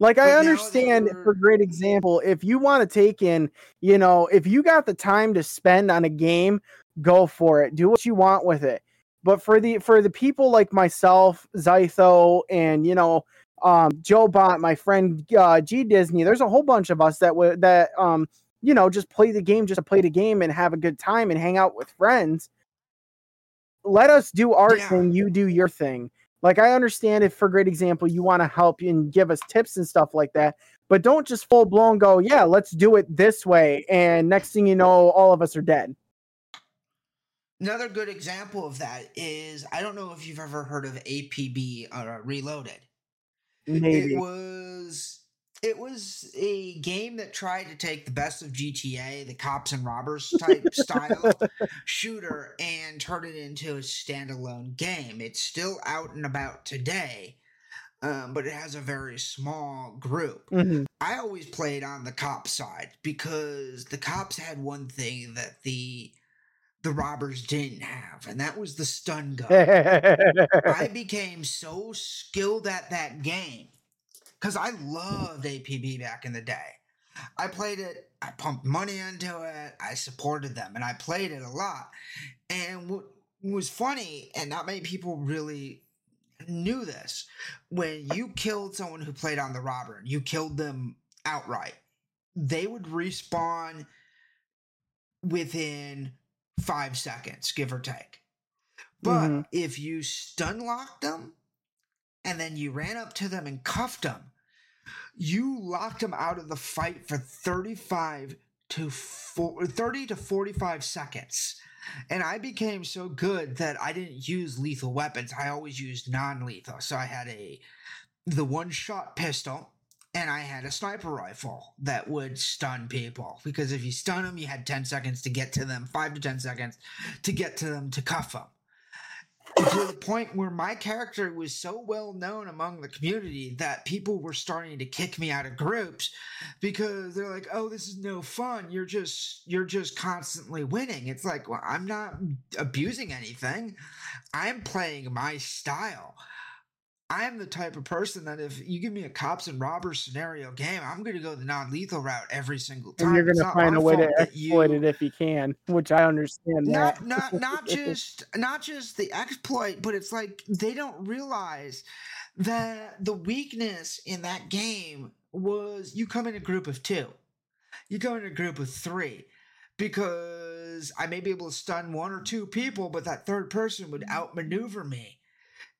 Like But I understand for great example, if you want to take in, you know, if you got the time to spend on a game, go for it. Do what you want with it. But for the for the people like myself, Zytho, and you know, um, Joe Bot, my friend uh, G Disney, there's a whole bunch of us that would that um, you know, just play the game just to play the game and have a good time and hang out with friends. Let us do our Yeah. thing, you do your thing. Like I understand if for great example you want to help and give us tips and stuff like that, but don't just full blown go, yeah, let's do it this way and next thing you know all of us are dead. another good example of that is I don't know if you've ever heard of APB uh, Reloaded. Maybe. It was it was a game that tried to take the best of GTA, the cops and robbers type style shooter, and turn it into a standalone game. It's still out and about today, um, but it has a very small group. Mhm. I always played on the cop side because the cops had one thing that the the robbers didn't have, and that was the stun gun. I became so skilled at that game because I loved APB back in the day. I played it, I pumped money into it, I supported them, and I played it a lot. And what was funny, and not many people really knew this, when you killed someone who played on the robber, you killed them outright, they would respawn within five seconds, give or take. But Mhm. if you stun locked them and then you ran up to them and cuffed them, you locked him out of the fight for 35 to four, 30 to 45 seconds. And I became so good that I didn't use lethal weapons. I always used non-lethal. So I had a the one-shot pistol and I had a sniper rifle that would stun people because if you stun them, you had 10 seconds to get to them, 5 to 10 seconds to get to them to cuff them to the point where my character was so well known among the community that people were starting to kick me out of groups because they're like oh this is no fun. You're just you're just constantly winning. It's like well i'm not abusing anything. I'm playing my style I'm the type of person that if you give me a cops and robbers scenario game, I'm going to go the non-lethal route every single time. And you're going to find a way to exploit you, it if you can, which I understand. Not that. not not just not just the exploit, but it's like they don't realize that the weakness in that game was you come in a group of two, you go in a group of three because I may be able to stun one or two people, but that third person would outmaneuver me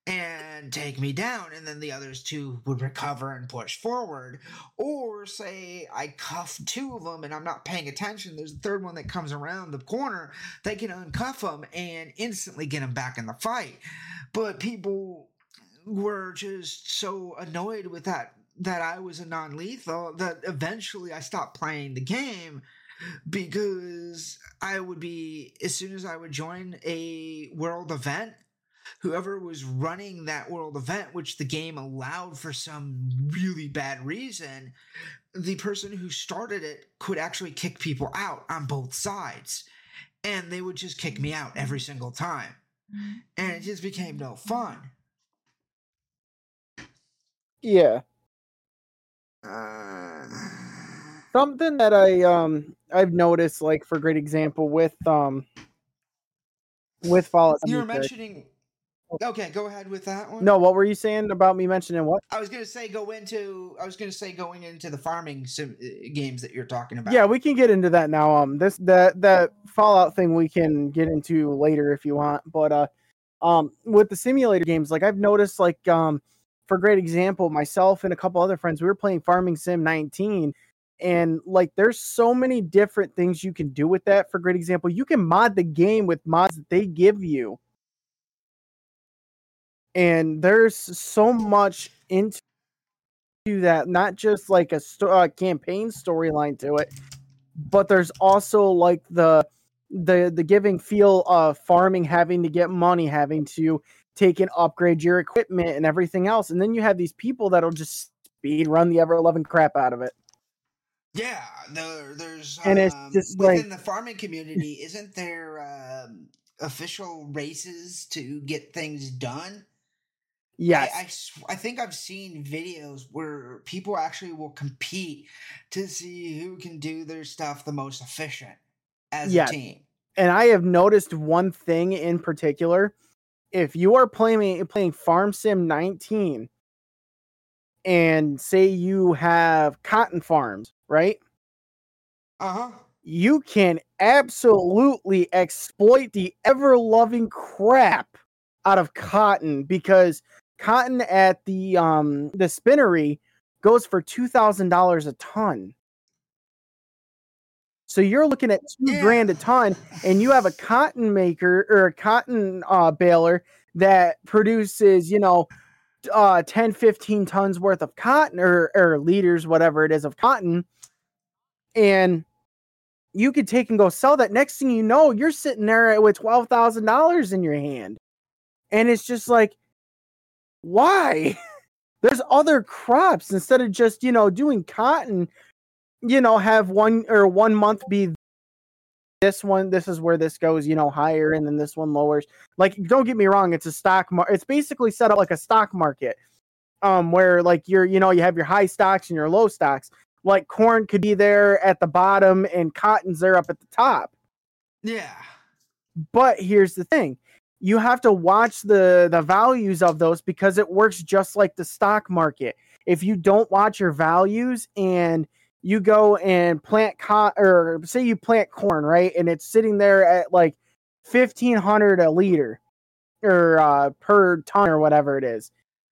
and take me down, and then the others two would recover and push forward. Or say I cuff two of them and I'm not paying attention, there's a third one that comes around the corner, they can uncuff them and instantly get them back in the fight. But people were just so annoyed with that that I was a non-lethal that eventually I stopped playing the game because I would be as soon as I would join a world event whoever was running that world event, which the game allowed for some really bad reason, the person who started it could actually kick people out on both sides. And they would just kick me out every single time. And it just became no fun. Yeah. Uh... Something that I um I've noticed, like for great example, with um with Fallout. You were mentioning Okay, go ahead with that one. No, what were you saying about me mentioning what? I was going to say go into. I was going to say going into the farming sim, uh, games that you're talking about. Yeah, we can get into that now. Um, this that that Fallout thing we can get into later if you want. But uh, um, with the simulator games, like I've noticed, like um, for great example, myself and a couple other friends, we were playing Farming Sim 19, and like there's so many different things you can do with that. For great example, you can mod the game with mods that they give you and there's so much into that not just like a sto- uh, campaign storyline to it but there's also like the the the giving feel of farming having to get money having to take and upgrade your equipment and everything else and then you have these people that'll just speed run the ever loving crap out of it. Yeah there, there's and it's um, just within like, the farming community isn't there um, official races to get things done Yes. I, I, I, think I've seen videos where people actually will compete to see who can do their stuff the most efficient as a team. And I have noticed one thing in particular. If you are playing playing Farm Sim 19 and say you have cotton farms, right? Uh-huh. You can absolutely exploit the ever loving crap out of cotton because cotton at the um the spinnery goes for two thousand dollars a ton. So you're looking at two yeah. grand a ton, and you have a cotton maker or a cotton uh, baler that produces, you know, uh, 10, 15 tons worth of cotton or, or liters, whatever it is, of cotton. And you could take and go sell that. Next thing you know, you're sitting there with $12,000 in your hand. And it's just like, why? There's other crops instead of just, you know, doing cotton, you know, have one or one month be this one, this is where this goes, you know, higher and then this one lowers. Like, don't get me wrong, it's a stock market. It's basically set up like a stock market. Um, where like you're, you know, you have your high stocks and your low stocks. Like corn could be there at the bottom and cotton's there up at the top. Yeah. But here's the thing you have to watch the the values of those because it works just like the stock market. If you don't watch your values and you go and plant cotton or say you plant corn, right? And it's sitting there at like 1500 a liter or uh, per ton or whatever it is.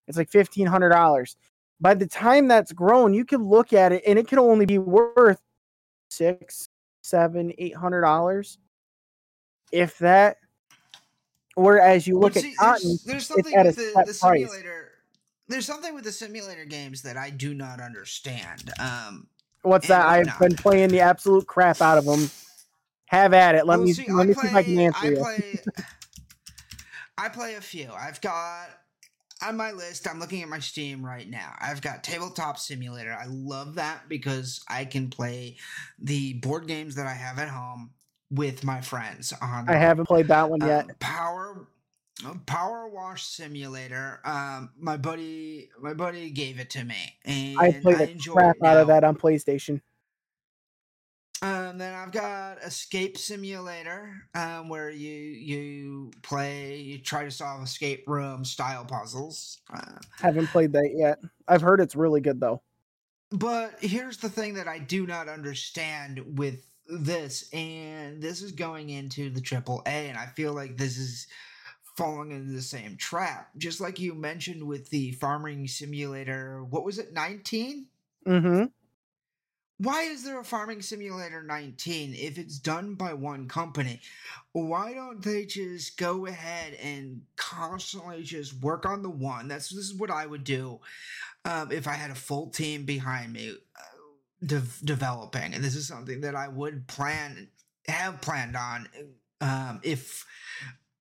It's like $1500. By the time that's grown, you can look at it and it can only be worth six, seven, eight hundred dollars if that. Whereas you look But at see, Cotton, there's, there's something at with the, the price. simulator. There's something with the simulator games that I do not understand. Um, what's that? I've whatnot. been playing the absolute crap out of them. Have at it. Let well, me see, let I me see if I can answer I you. play. I play a few. I've got on my list. I'm looking at my Steam right now. I've got Tabletop Simulator. I love that because I can play the board games that I have at home with my friends. On I haven't played that one yet. Um, Power uh, Power Wash Simulator. Um, my buddy, my buddy gave it to me, and I played the enjoy crap out of that on PlayStation. Um, then I've got Escape Simulator, um, where you you play, you try to solve escape room style puzzles. Uh, Haven't played that yet. I've heard it's really good though. But here's the thing that I do not understand with this, and this is going into the triple A, and I feel like this is falling into the same trap. Just like you mentioned with the farming simulator, what was it, 19? Mm-hmm. Why is there a farming simulator 19 if it's done by one company? Why don't they just go ahead and constantly just work on the one? That's this is what I would do um, if I had a full team behind me uh, de- developing, and this is something that I would plan have planned on um, if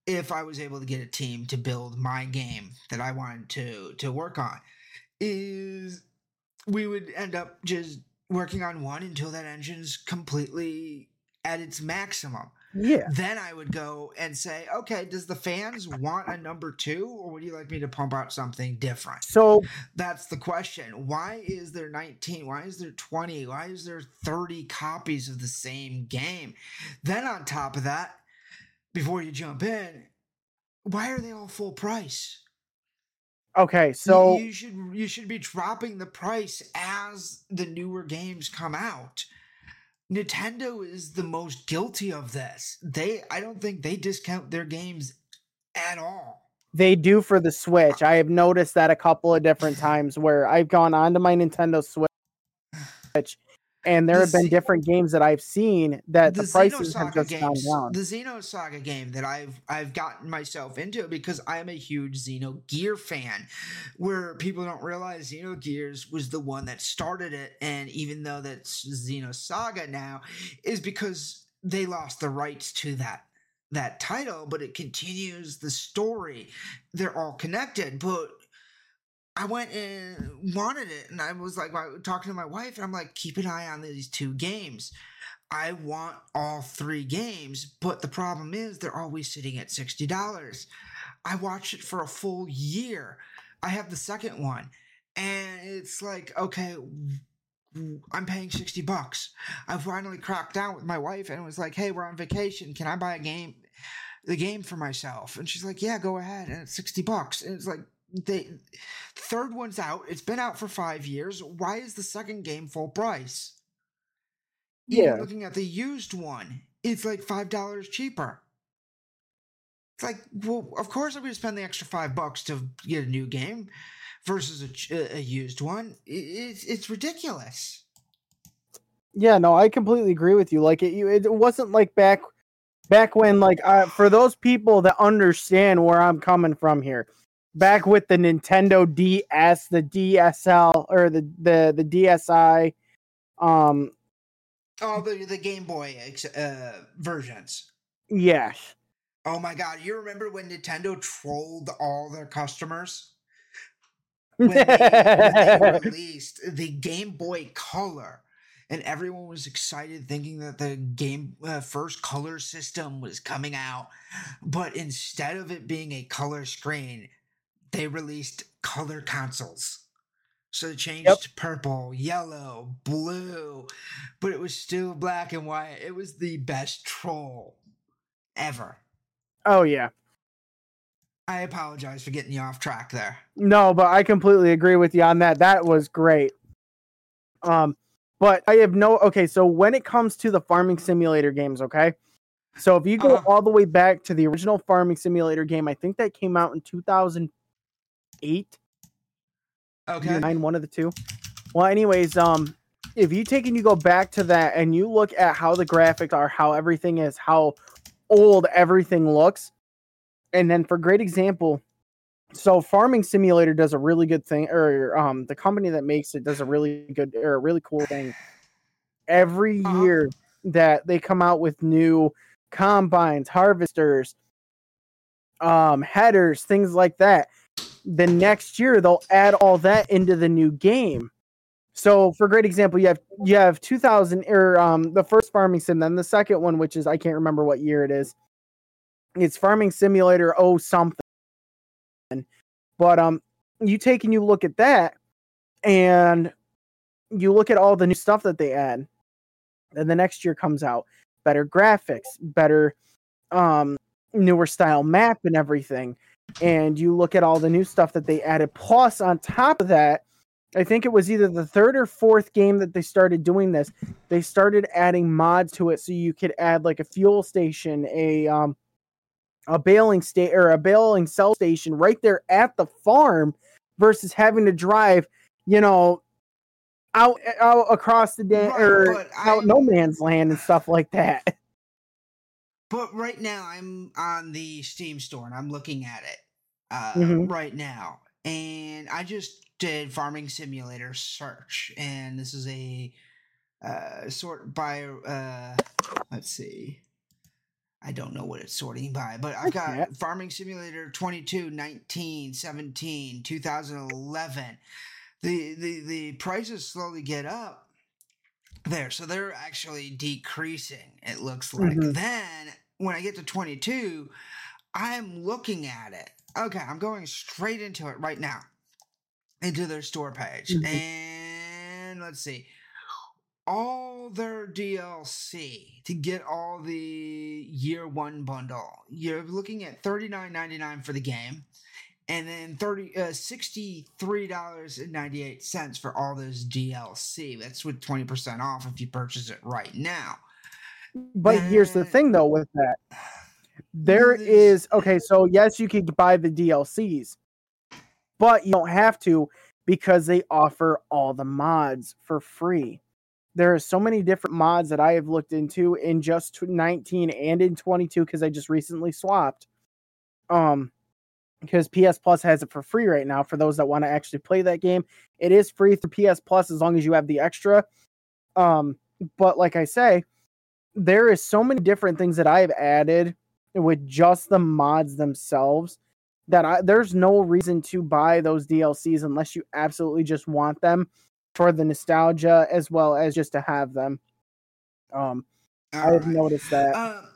if I was able to get a team to build my game that I wanted to to work on. Is we would end up just working on one until that engine's completely at its maximum. Yeah. Then I would go and say, okay, does the fans want a number two, or would you like me to pump out something different? So That's the question. Why is there 19? Why is there 20? Why is there 30 copies of the same game? Then on top of that, before you jump in, why are they all full price? okay, so you should you should be dropping the price as the newer games come out. Nintendo is the most guilty of this. They I don't think they discount their games at all. they do for the Switch. I have noticed that a couple of different times where I've gone onto my Nintendo Switch and there The have been Z- different games that I've seen that the, prices have just gone down. the Xenosaga game that I've I've gotten myself into because I'm a huge Xenogear fan, where people don't realize Xenogears was the one that started it, and even though that's Xenosaga now, is because they lost the rights to that that title, but it continues the story. They're all connected, but I went and wanted it, and I was like, talking to my wife, and I'm like, keep an eye on these two games. I want all three games, but the problem is they're always sitting at sixty dollars. I watched it for a full year. I have the second one, and it's like, okay, I'm paying sixty bucks. I finally cracked down with my wife and was like, hey, we're on vacation. Can I buy a game, the game for myself? And she's like, yeah, go ahead. And it's sixty bucks. And it's like they third one's out. It's been out for five years. Why is the second game full price? Even Yeah. looking at the used one, it's like five dollars cheaper. It's like, well, of course I'm going to spend the extra five bucks to get a new game versus a, a a used one. It's it's ridiculous. Yeah, no, I completely agree with you. Like it, it wasn't like back, back when like uh, for those people that understand where I'm coming from here, back with the Nintendo DS, the DSL or the the the DSi, um, Oh, the the Game Boy ex- uh, versions. yes, Oh my God! You remember when Nintendo trolled all their customers? when they, when they released the Game Boy Color, and everyone was excited, thinking that the game uh, first color system was coming out, but instead of it being a color screen, they released color consoles. So it changed Yep. to purple, yellow, blue, but it was still black and white. It was the best troll ever. oh yeah, I apologize for getting you off track there. no, but I completely agree with you on that. That was great. Um, but I have no okay. So when it comes to the farming simulator games, okay. So if you go Uh-huh. all the way back to the original farming simulator game, I think that came out in 2008. Okay. nine one of the two. Well, anyways, um, if you take and you go back to that and you look at how the graphics are, how everything is, how old everything looks. And then for great example, so farming simulator does a really good thing or um the company that makes it does a really good or a really cool thing every Uh-huh. year that they come out with new combines harvesters um headers things like that the next year they'll add all that into the new game. So for great example you have you have 2000 or um the first farming sim then the second one which is i can't remember what year it is. It's farming simulator oh something. But um you take and you look at that and you look at all the new stuff that they add. And the next year comes out. Better graphics better um newer style map and everything and you look at all the new stuff that they added. Plus on top of that i think it was either the third or fourth game that they started doing this they started adding mods to it so you could add like a fuel station a um a baling state or a bailing cell station right there at the farm versus having to drive you know out, out across the day Right, or but out no man's land and stuff like that But right now, I'm on the Steam store and I'm looking at it uh, Mhm. right now, and I just did Farming Simulator search, and this is a uh, sort by uh, let's see. I don't know what it's sorting by, but I've got can't. Farming Simulator 22, 19, 17, 2011. The, the, the prices slowly get up there. So they're actually decreasing, it looks like. Mhm. Then when I get to 22, I'm looking at it. Okay, I'm going straight into it right now, into their store page. Mhm. And let's see. All their DLC to get all the year one bundle. You're looking at $39.99 for the game and then 30 uh, $63.98 for all those DLC. That's with 20% off if you purchase it right now. But here's the thing though with that. There is okay, so yes, you could buy the DLCs, but you don't have to because they offer all the mods for free. There are so many different mods that I have looked into in just 19 and in 22 because I just recently swapped. Um because PS Plus has it for free right now for those that want to actually play that game. It is free through PS Plus as long as you have the extra. Um, but like I say, there is so many different things that I have added with just the mods themselves that I there's no reason to buy those DLCs unless you absolutely just want them for the nostalgia as well as just to have them. Um, I have Alright. noticed that. Um,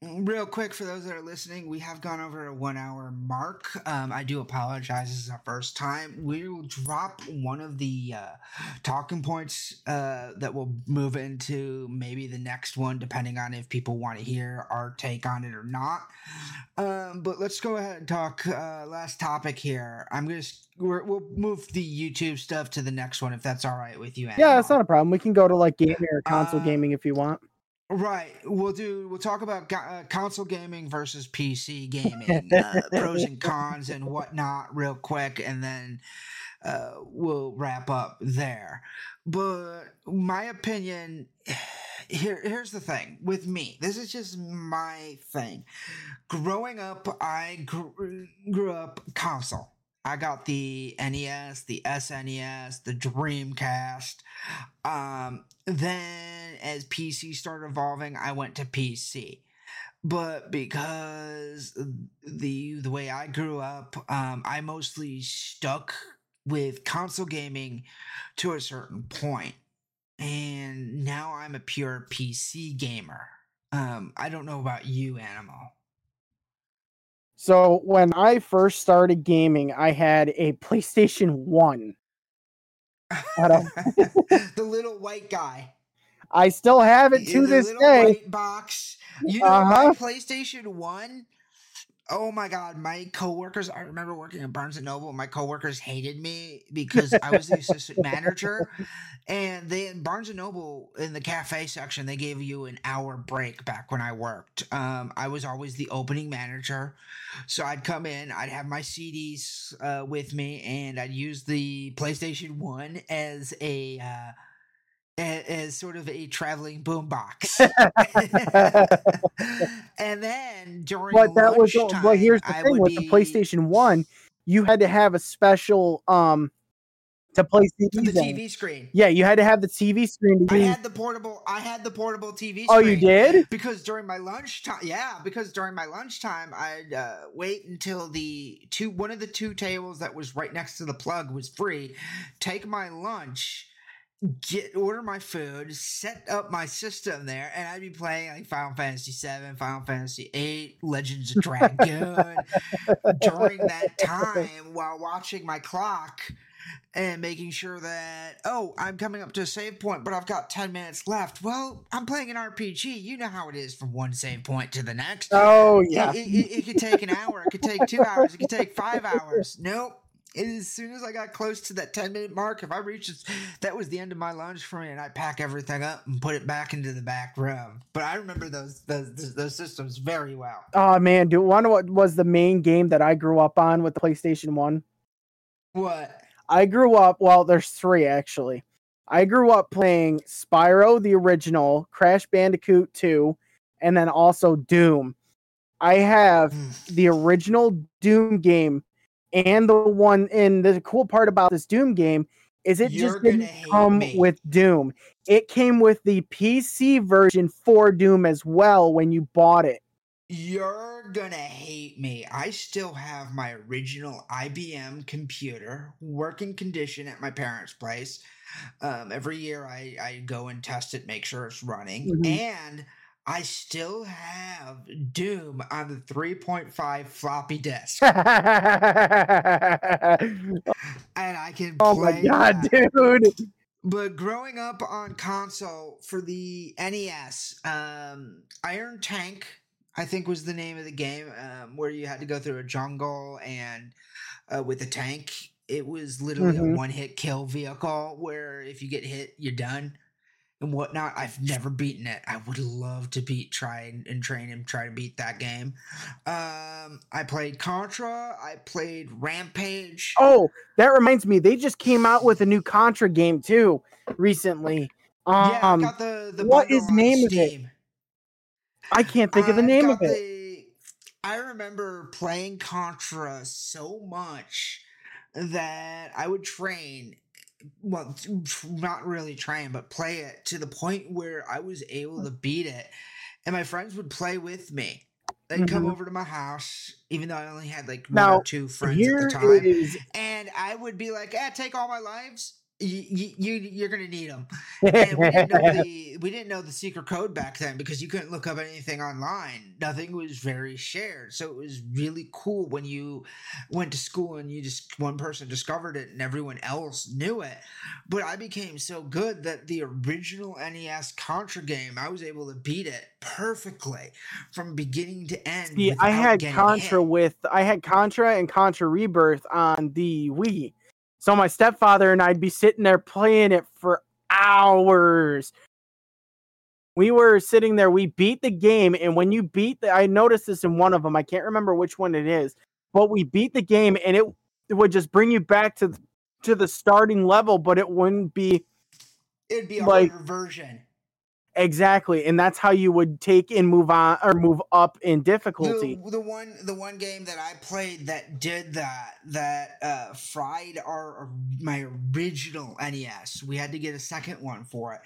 real quick for those that are listening, we have gone over a one hour mark. Um, I do apologize. This is our first time. We will drop one of the uh, talking points uh, that will move into maybe the next one, depending on if people want to hear our take on it or not. Um, but let's go ahead and talk uh, last topic here. I'm gonna we're, we'll move the YouTube stuff to the next one if that's all right with you. yeah, it's not a problem. We can go to like gaming or console Uh, gaming if you want. Right. We'll do. We'll talk about uh, console gaming versus PC gaming, uh, pros and cons and whatnot, real quick, and then uh, we'll wrap up there. But my opinion, here, here's the thing with me. This is just my thing. Growing up, I grew, grew up console. I got the NES, the SNES, the Dreamcast. Um, then as PC started evolving, I went to PC. But because the the way I grew up, um, I mostly stuck with console gaming to a certain point. And now I'm a pure PC gamer. Um, I don't know about you, Animal. So when I first started gaming, I had a PlayStation 1. Don't- the little white guy. I still have it to the this day. box. You know, Uh-huh. PlayStation One. Oh my god, my coworkers. I remember working at Barnes and Noble. My coworkers hated me because I was the assistant manager, and they in Barnes and Noble in the cafe section they gave you an hour break back when I worked. Um, I was always the opening manager, so I'd come in, I'd have my CDs uh, with me, and I'd use the PlayStation One as a. Uh, as sort of a traveling boombox. and then during but that was but here's the I thing with be, the PlayStation One, you had to have a special um to play for the. TV screen. Yeah, you had to have the TV screen to I had the portable. I had the portable TV. Screen. oh, you did? Because during my lunchtime, yeah, because during my lunchtime, I'd uh, wait until the two one of the two tables that was right next to the plug was free. Take my lunch, get order my food, set up my system there, and I'd be playing like Final Fantasy Seven, Final Fantasy Eight, Legends of Dragoon during that time while watching my clock and making sure that oh i'm coming up to a save point but i've got 10 minutes left. Well i'm playing an rpg you know how it is from one save point to the next. Oh yeah. it, it, it could take an hour it could take two hours it could take five hours. Nope as soon as i got close to that 10 minute mark if i reached this, that was the end of my lunch for me and i pack everything up and put it back into the back room but i remember those those, those systems very well Oh man, do one what was the main game that I grew up on with the PlayStation One? what I grew up. Well, there's three actually. I grew up playing Spyro the original, Crash Bandicoot 2, and then also Doom. I have hmm. the original Doom game and the one and the cool part about this Doom game is it You're just didn't come me. with Doom. It came with the PC version for Doom as well when you bought it. You're gonna hate me. I still have my original IBM computer, working condition at my parents' place. Um, every year I, I go and test it, make sure it's running. Mhm. And I still have Doom on the 3.5 floppy disk. And I can oh play my god, that. dude. But growing up on console for the NES, um, Iron Tank, I think was the name of the game, um, where you had to go through a jungle and uh, with a tank. It was literally Mhm. a one hit kill vehicle where if you get hit, you're done and whatnot. I've never beaten it. I would love to beat, try and, and train him, try to beat that game. Um, I played Contra. I played Rampage. Oh, that reminds me, they just came out with a new Contra game too recently. Um, yeah, I got the the what is name of it? I can't think of the I've name of it. the- I remember playing Contra so much that I would train. Well, not really trying, but play it to the point where I was able to beat it, and my friends would play with me. They'd come Mhm. over to my house, even though I only had like one Now, or two friends at the time is and I would be like, "Eh, take all my lives. You, you, you you're gonna need them." And we didn't know the we didn't know the secret code back then because you couldn't look up anything online. Nothing was very shared, so it was really cool when you went to school and you just one person discovered it and everyone else knew it. But I became so good that the original NES Contra game, I was able to beat it perfectly from beginning to end. See, I had Contra hit. with I had Contra and Contra Rebirth on the Wii. So my stepfather and I'd be sitting there playing it for hours. We were sitting there, we beat the game, and when you beat the I noticed this in one of them, I can't remember which one it is, but we beat the game and it, it would just bring you back to to the starting level, but it wouldn't be It'd be a like- version. Exactly, and that's how you would take and move on or move up in difficulty. The, the one the one game that I played that did that that uh, fried our my original NES. We had to get a second one for it.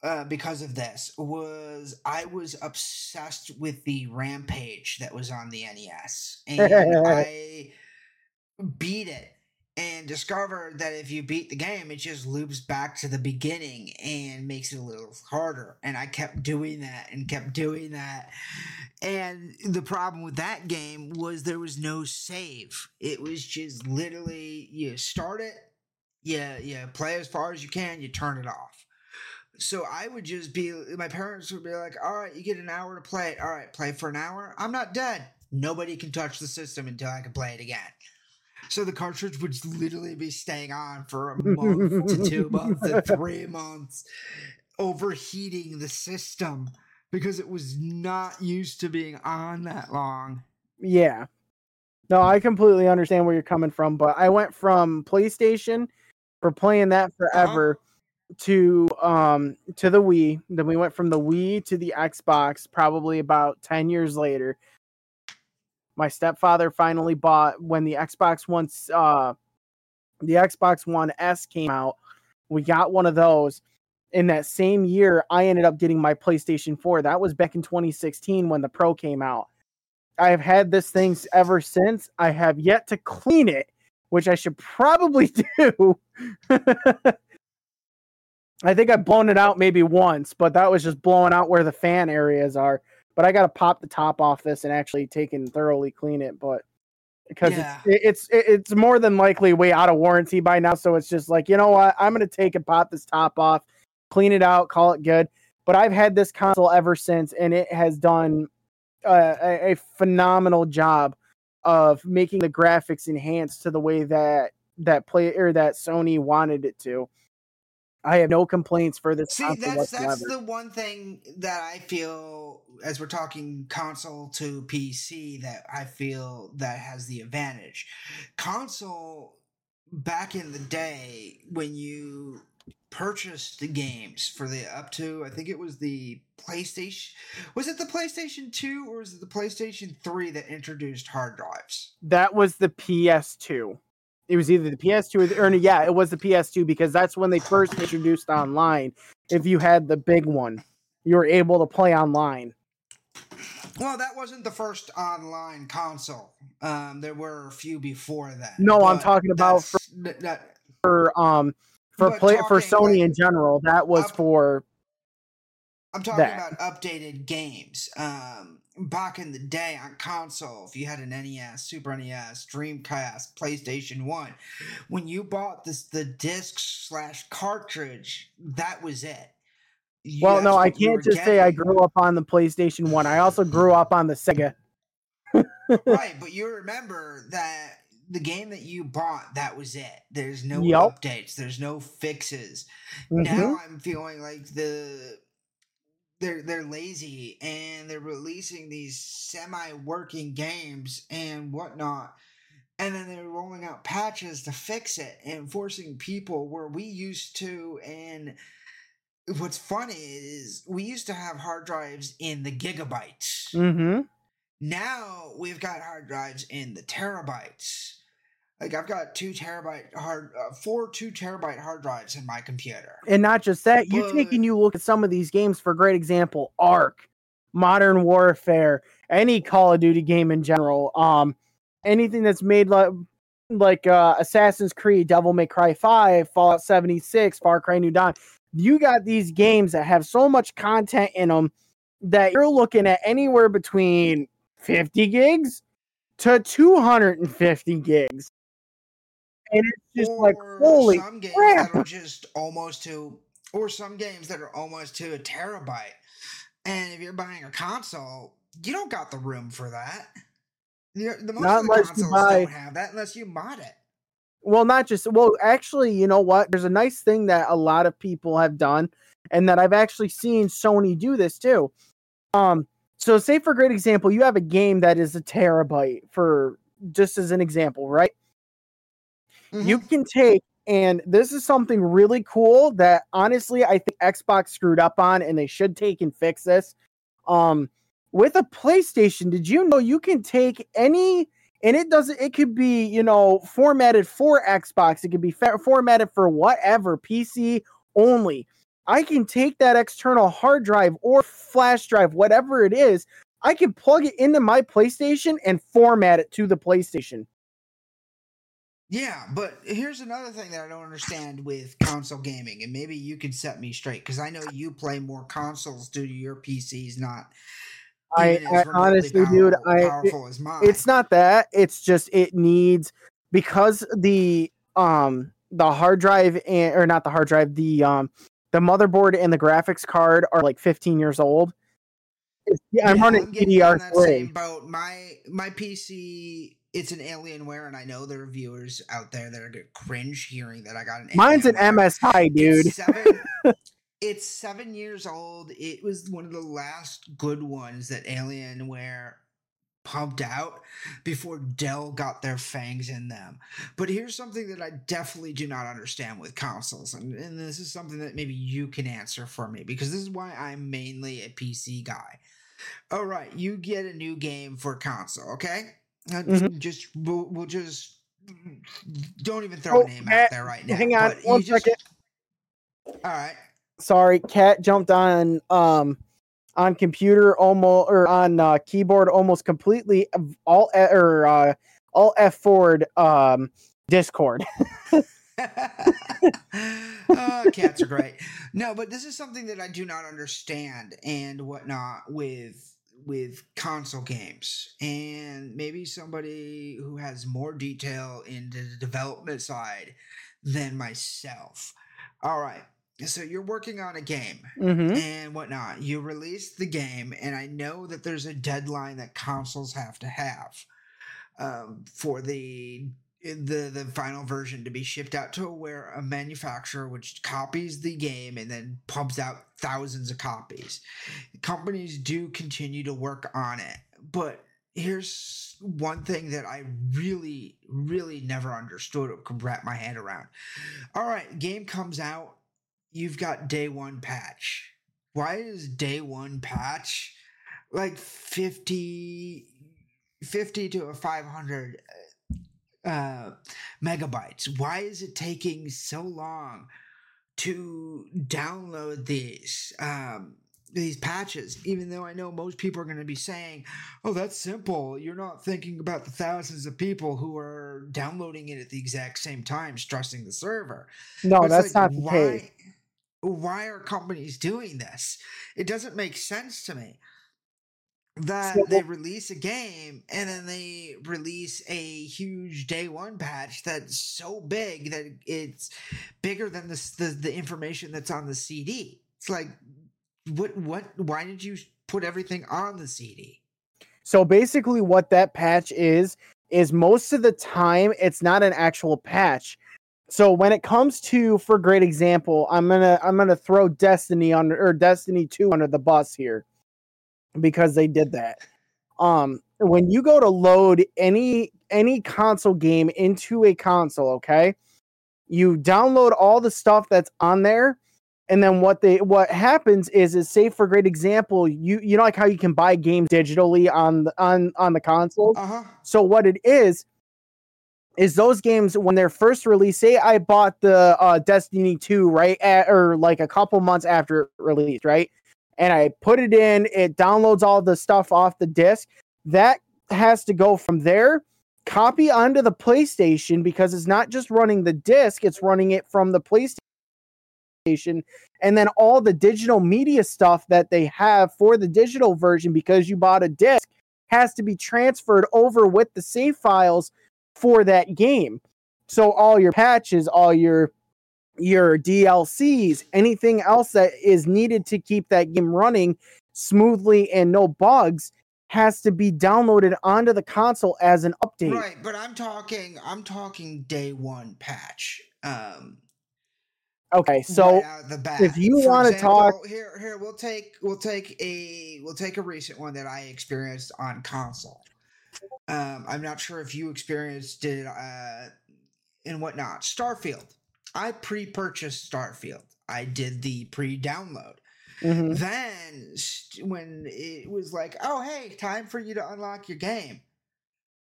Uh, because of this was I was obsessed with the rampage that was on the NES and I beat it and discovered that if you beat the game it just loops back to the beginning and makes it a little harder and I kept doing that and kept doing that and the problem with that game was there was no save. It was just literally you start it, you you play as far as you can, you turn it off. So I would just be my parents would be like, "All right, you get an hour to play it. All right, play for an hour. I'm not dead. Nobody can touch the system until I can play it again." So the cartridge would literally be staying on for a month to two months to three months, overheating the system because it was not used to being on that long. Yeah. No, I completely understand where you're coming from, but I went from PlayStation for playing that forever to um to the Wii. Then we went from the Wii to the Xbox probably about 10 years later. My stepfather finally bought when the Xbox One uh the Xbox One S came out. We got one of those. In that same year, I ended up getting my PlayStation 4. That was back in 2016 when the Pro came out. I have had this thing ever since. I have yet to clean it, which I should probably do. I think I've blown it out maybe once, but that was just blowing out where the fan areas are. But I got to pop the top off this and actually take and thoroughly clean it. But because Yeah. it's, it's it's more than likely way out of warranty by now, so it's just like you know what, I'm gonna take and pop this top off, clean it out, call it good. But I've had this console ever since, and it has done uh, a, a phenomenal job of making the graphics enhanced to the way that that play or that Sony wanted it to. I have no complaints for this See, that's whatsoever. that's the one thing that I feel as we're talking console to PC that I feel that has the advantage. Console back in the day when you purchased the games for the up to I think it was the PlayStation was it the PlayStation 2 or was it the PlayStation 3 that introduced hard drives? that was the PS2. It was either the PS2 or, the, or yeah, it was the PS2 because that's when they first introduced online. If you had the big one, you were able to play online. Well, that wasn't the first online console. Um, there were a few before that. No, I'm talking about for- that- For um for play for Sony like, in general, that was up- for I'm talking that. about updated games. Um, back in the day on console, if you had an NES, Super NES, Dreamcast, PlayStation One, when you bought this the disc slash cartridge, that was it. You- Well, no, I can't just say I grew up on the PlayStation 1. I also grew up on the Sega. right, but you remember that the game that you bought, that was it. There's no Yup. updates. There's no fixes. Mhm. Now I'm feeling like the they're they're lazy and they're releasing these semi-working games and whatnot, and then they're rolling out patches to fix it and forcing people where we used to. And what's funny is we used to have hard drives in the gigabytes. Mhm. Now we've got hard drives in the terabytes. Like I've got two terabyte hard, uh, four two terabyte hard drives in my computer. And not just that, you take and you look at some of these games for great example, Ark, Modern Warfare, any Call of Duty game in general, um, anything that's made like like uh, Assassin's Creed, Devil May Cry 5, Fallout 76, Far Cry New Dawn. You got these games that have so much content in them that you're looking at anywhere between 50 gigs to 250 gigs. And it's just like, Or holy some games crap. that are just almost to, or some games that are almost to a terabyte. And if you're buying a console, you don't got the room for that. The, the most Not of the consoles buy- don't have that unless you mod it. Well, not just well, actually, you know what? There's a nice thing that a lot of people have done, and that I've actually seen Sony do this too. Um, so say for a great example, you have a game that is a terabyte for just as an example, right? You Mhm. can take and this is something really cool that honestly I think Xbox screwed up on and they should take and fix this. Um with a PlayStation, did you know you can take any and it doesn't it could be, you know, formatted for Xbox, it could be fa- formatted for whatever, PC only. I can take that external hard drive or flash drive, whatever it is, I can plug it into my PlayStation and format it to the PlayStation. Yeah, but here's another thing that I don't understand with console gaming, and maybe you can set me straight because I know you play more consoles due to your PCs not. I- I honestly, dude, I- powerful as mine. it's not that it's just it needs because the um the hard drive and or not the hard drive the um the motherboard and the graphics card are like 15 years old It's- yeah, i'm Yeah, running on that same ddr3 boat. My my PC, it's an Alienware, and I know there are viewers out there that are gonna cringe hearing that I got an. mine's an Alienware. msi dude It's seven, it's seven years old. It was one of the last good ones that Alienware pumped out before Dell got their fangs in them. But here's something that I definitely do not understand with consoles, and, and this is something that maybe you can answer for me because this is why I'm mainly a PC guy. All right, you get a new game for console, okay? Uh, Mhm. Just we'll, we'll just don't even throw Oh, a name Matt, out there right now. Hang on one second. Just, all right. Sorry, cat jumped on um on computer almost or on uh, keyboard almost completely all or uh, all F forward um Discord. uh, cats are great. No, but this is something that I do not understand and whatnot with with console games, and maybe somebody who has more detail into the development side than myself. All right, so you're working on a game hmm and whatnot. You release the game, and I know that there's a deadline that consoles have to have um, for the the the final version to be shipped out to where a manufacturer which copies the game and then pumps out thousands of copies. Companies do continue to work on it, but here's one thing that I really, really never understood or could wrap my head around. All right, game comes out, you've got day one patch. Why is day one patch like 50, 50 to a 500 uh, uh, megabytes? Why is it taking so long to download these? Um, these patches, even though I know most people are going to be saying, "Oh, that's simple. You're not thinking about the thousands of people who are downloading it at the exact same time, stressing the server." No, But that's like, not the why, case. Why are companies doing this? It doesn't make sense to me that So- they release a game and then they release a huge day one patch that's so big that it's bigger than this, the the information that's on the CD. It's like, what what? Why did you put everything on the CD? So basically, what that patch is is most of the time it's not an actual patch. So when it comes to, for great example, I'm gonna I'm gonna throw Destiny under or Destiny Two under the bus here because they did that. Um, when you go to load any any console game into a console, okay, you download all the stuff that's on there and then what they what happens is is say for great example you you know like how you can buy games digitally on the on on the console. Uh huh. so what it is is those games when they're first released say i bought the uh destiny 2 right at, or like a couple months after it released right and i put it in it downloads all the stuff off the disc that has to go from there copy onto the playstation because it's not just running the disc it's running it from the playstation and then all the digital media stuff that they have for the digital version because you bought a disc has to be transferred over with the save files for that game. So all your patches, all your your DLCs, anything else that is needed to keep that game running smoothly and no bugs has to be downloaded onto the console as an update. Right, but I'm talking. I'm talking day one patch. Um, Okay, so right if you wanna talk- here, here we'll take we'll take a we'll take a recent one that I experienced on console. Um, I'm not sure if you experienced it uh, and whatnot. Starfield. I pre-purchased Starfield. I did the pre-download. mhm. Then when it was like, oh hey, time for you to unlock your game,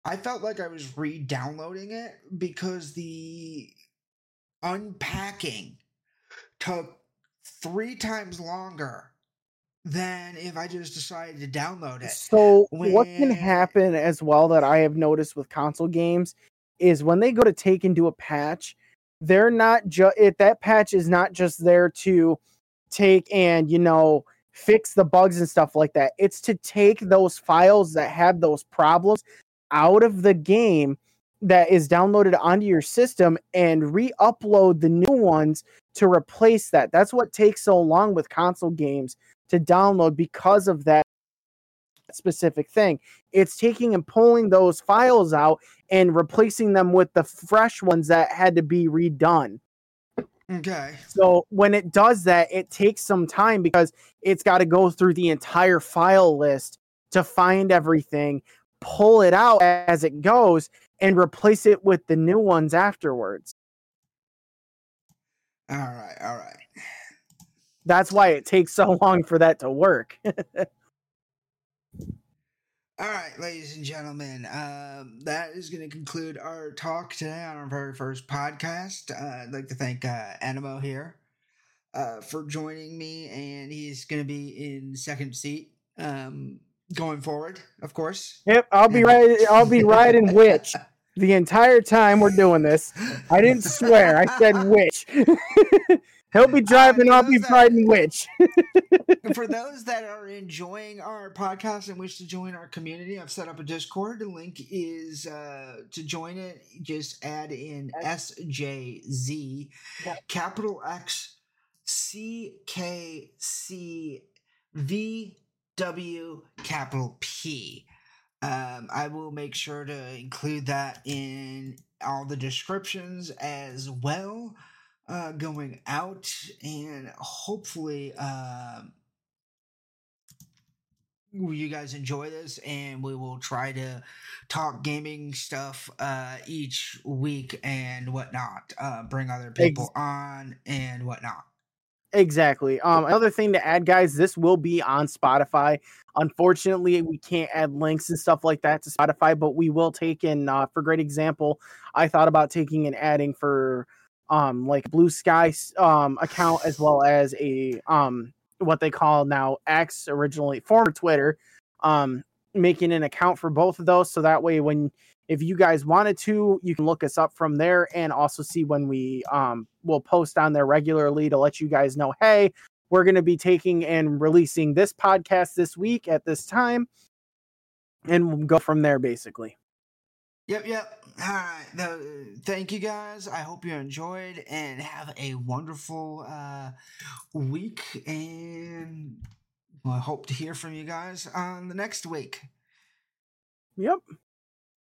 I felt like I was re-downloading it because the unpacking took three times longer than if I just decided to download it. So what can happen as well that I have noticed with console games is when they go to take and do a patch, they're not just that patch is not just there to take and you know fix the bugs and stuff like that. It's to take those files that have those problems out of the game that is downloaded onto your system and re-upload the new ones to replace that. That's what takes so long with console games to download because of that specific thing. It's taking and pulling those files out and replacing them with the fresh ones that had to be redone. Okay. So when it does that, it takes some time because it's got to go through the entire file list to find everything, pull it out as it goes and replace it with the new ones afterwards. All right, all right. That's why it takes so long for that to work. All right, ladies and gentlemen, um, that is going to conclude our talk today on our very first podcast. Uh, I'd like to thank uh, Animo here uh, for joining me, and he's going to be in second seat um, going forward, of course. Yep, I'll be right. I'll be riding witch the entire time we're doing this. I didn't swear. I said witch. He'll be driving. I'll be riding witch. for those that are enjoying our podcast and wish to join our community, I've set up a Discord. The link is uh, to join it. Just add in SJZ, capital X, C K C V W, capital P. Um, I will make sure to include that in all the descriptions as well uh, going out, and hopefully, um, you guys enjoy this, and we will try to talk gaming stuff uh, each week and whatnot. Uh, bring other people Ex- on and whatnot. Exactly. Um, another thing to add, guys, this will be on Spotify. Unfortunately, we can't add links and stuff like that to Spotify, but we will take in. Uh, for great example, I thought about taking and adding for um like blue sky um account as well as a um what they call now x originally former twitter um making an account for both of those. So that way when if you guys wanted to you can look us up from there and also see when we um will post on there regularly to let you guys know hey we're going to be taking and releasing this podcast this week at this time and we'll go from there basically Yep, yep. All right. The, thank you guys. I hope you enjoyed and have a wonderful uh, week. And I hope to hear from you guys on the next week. Yep.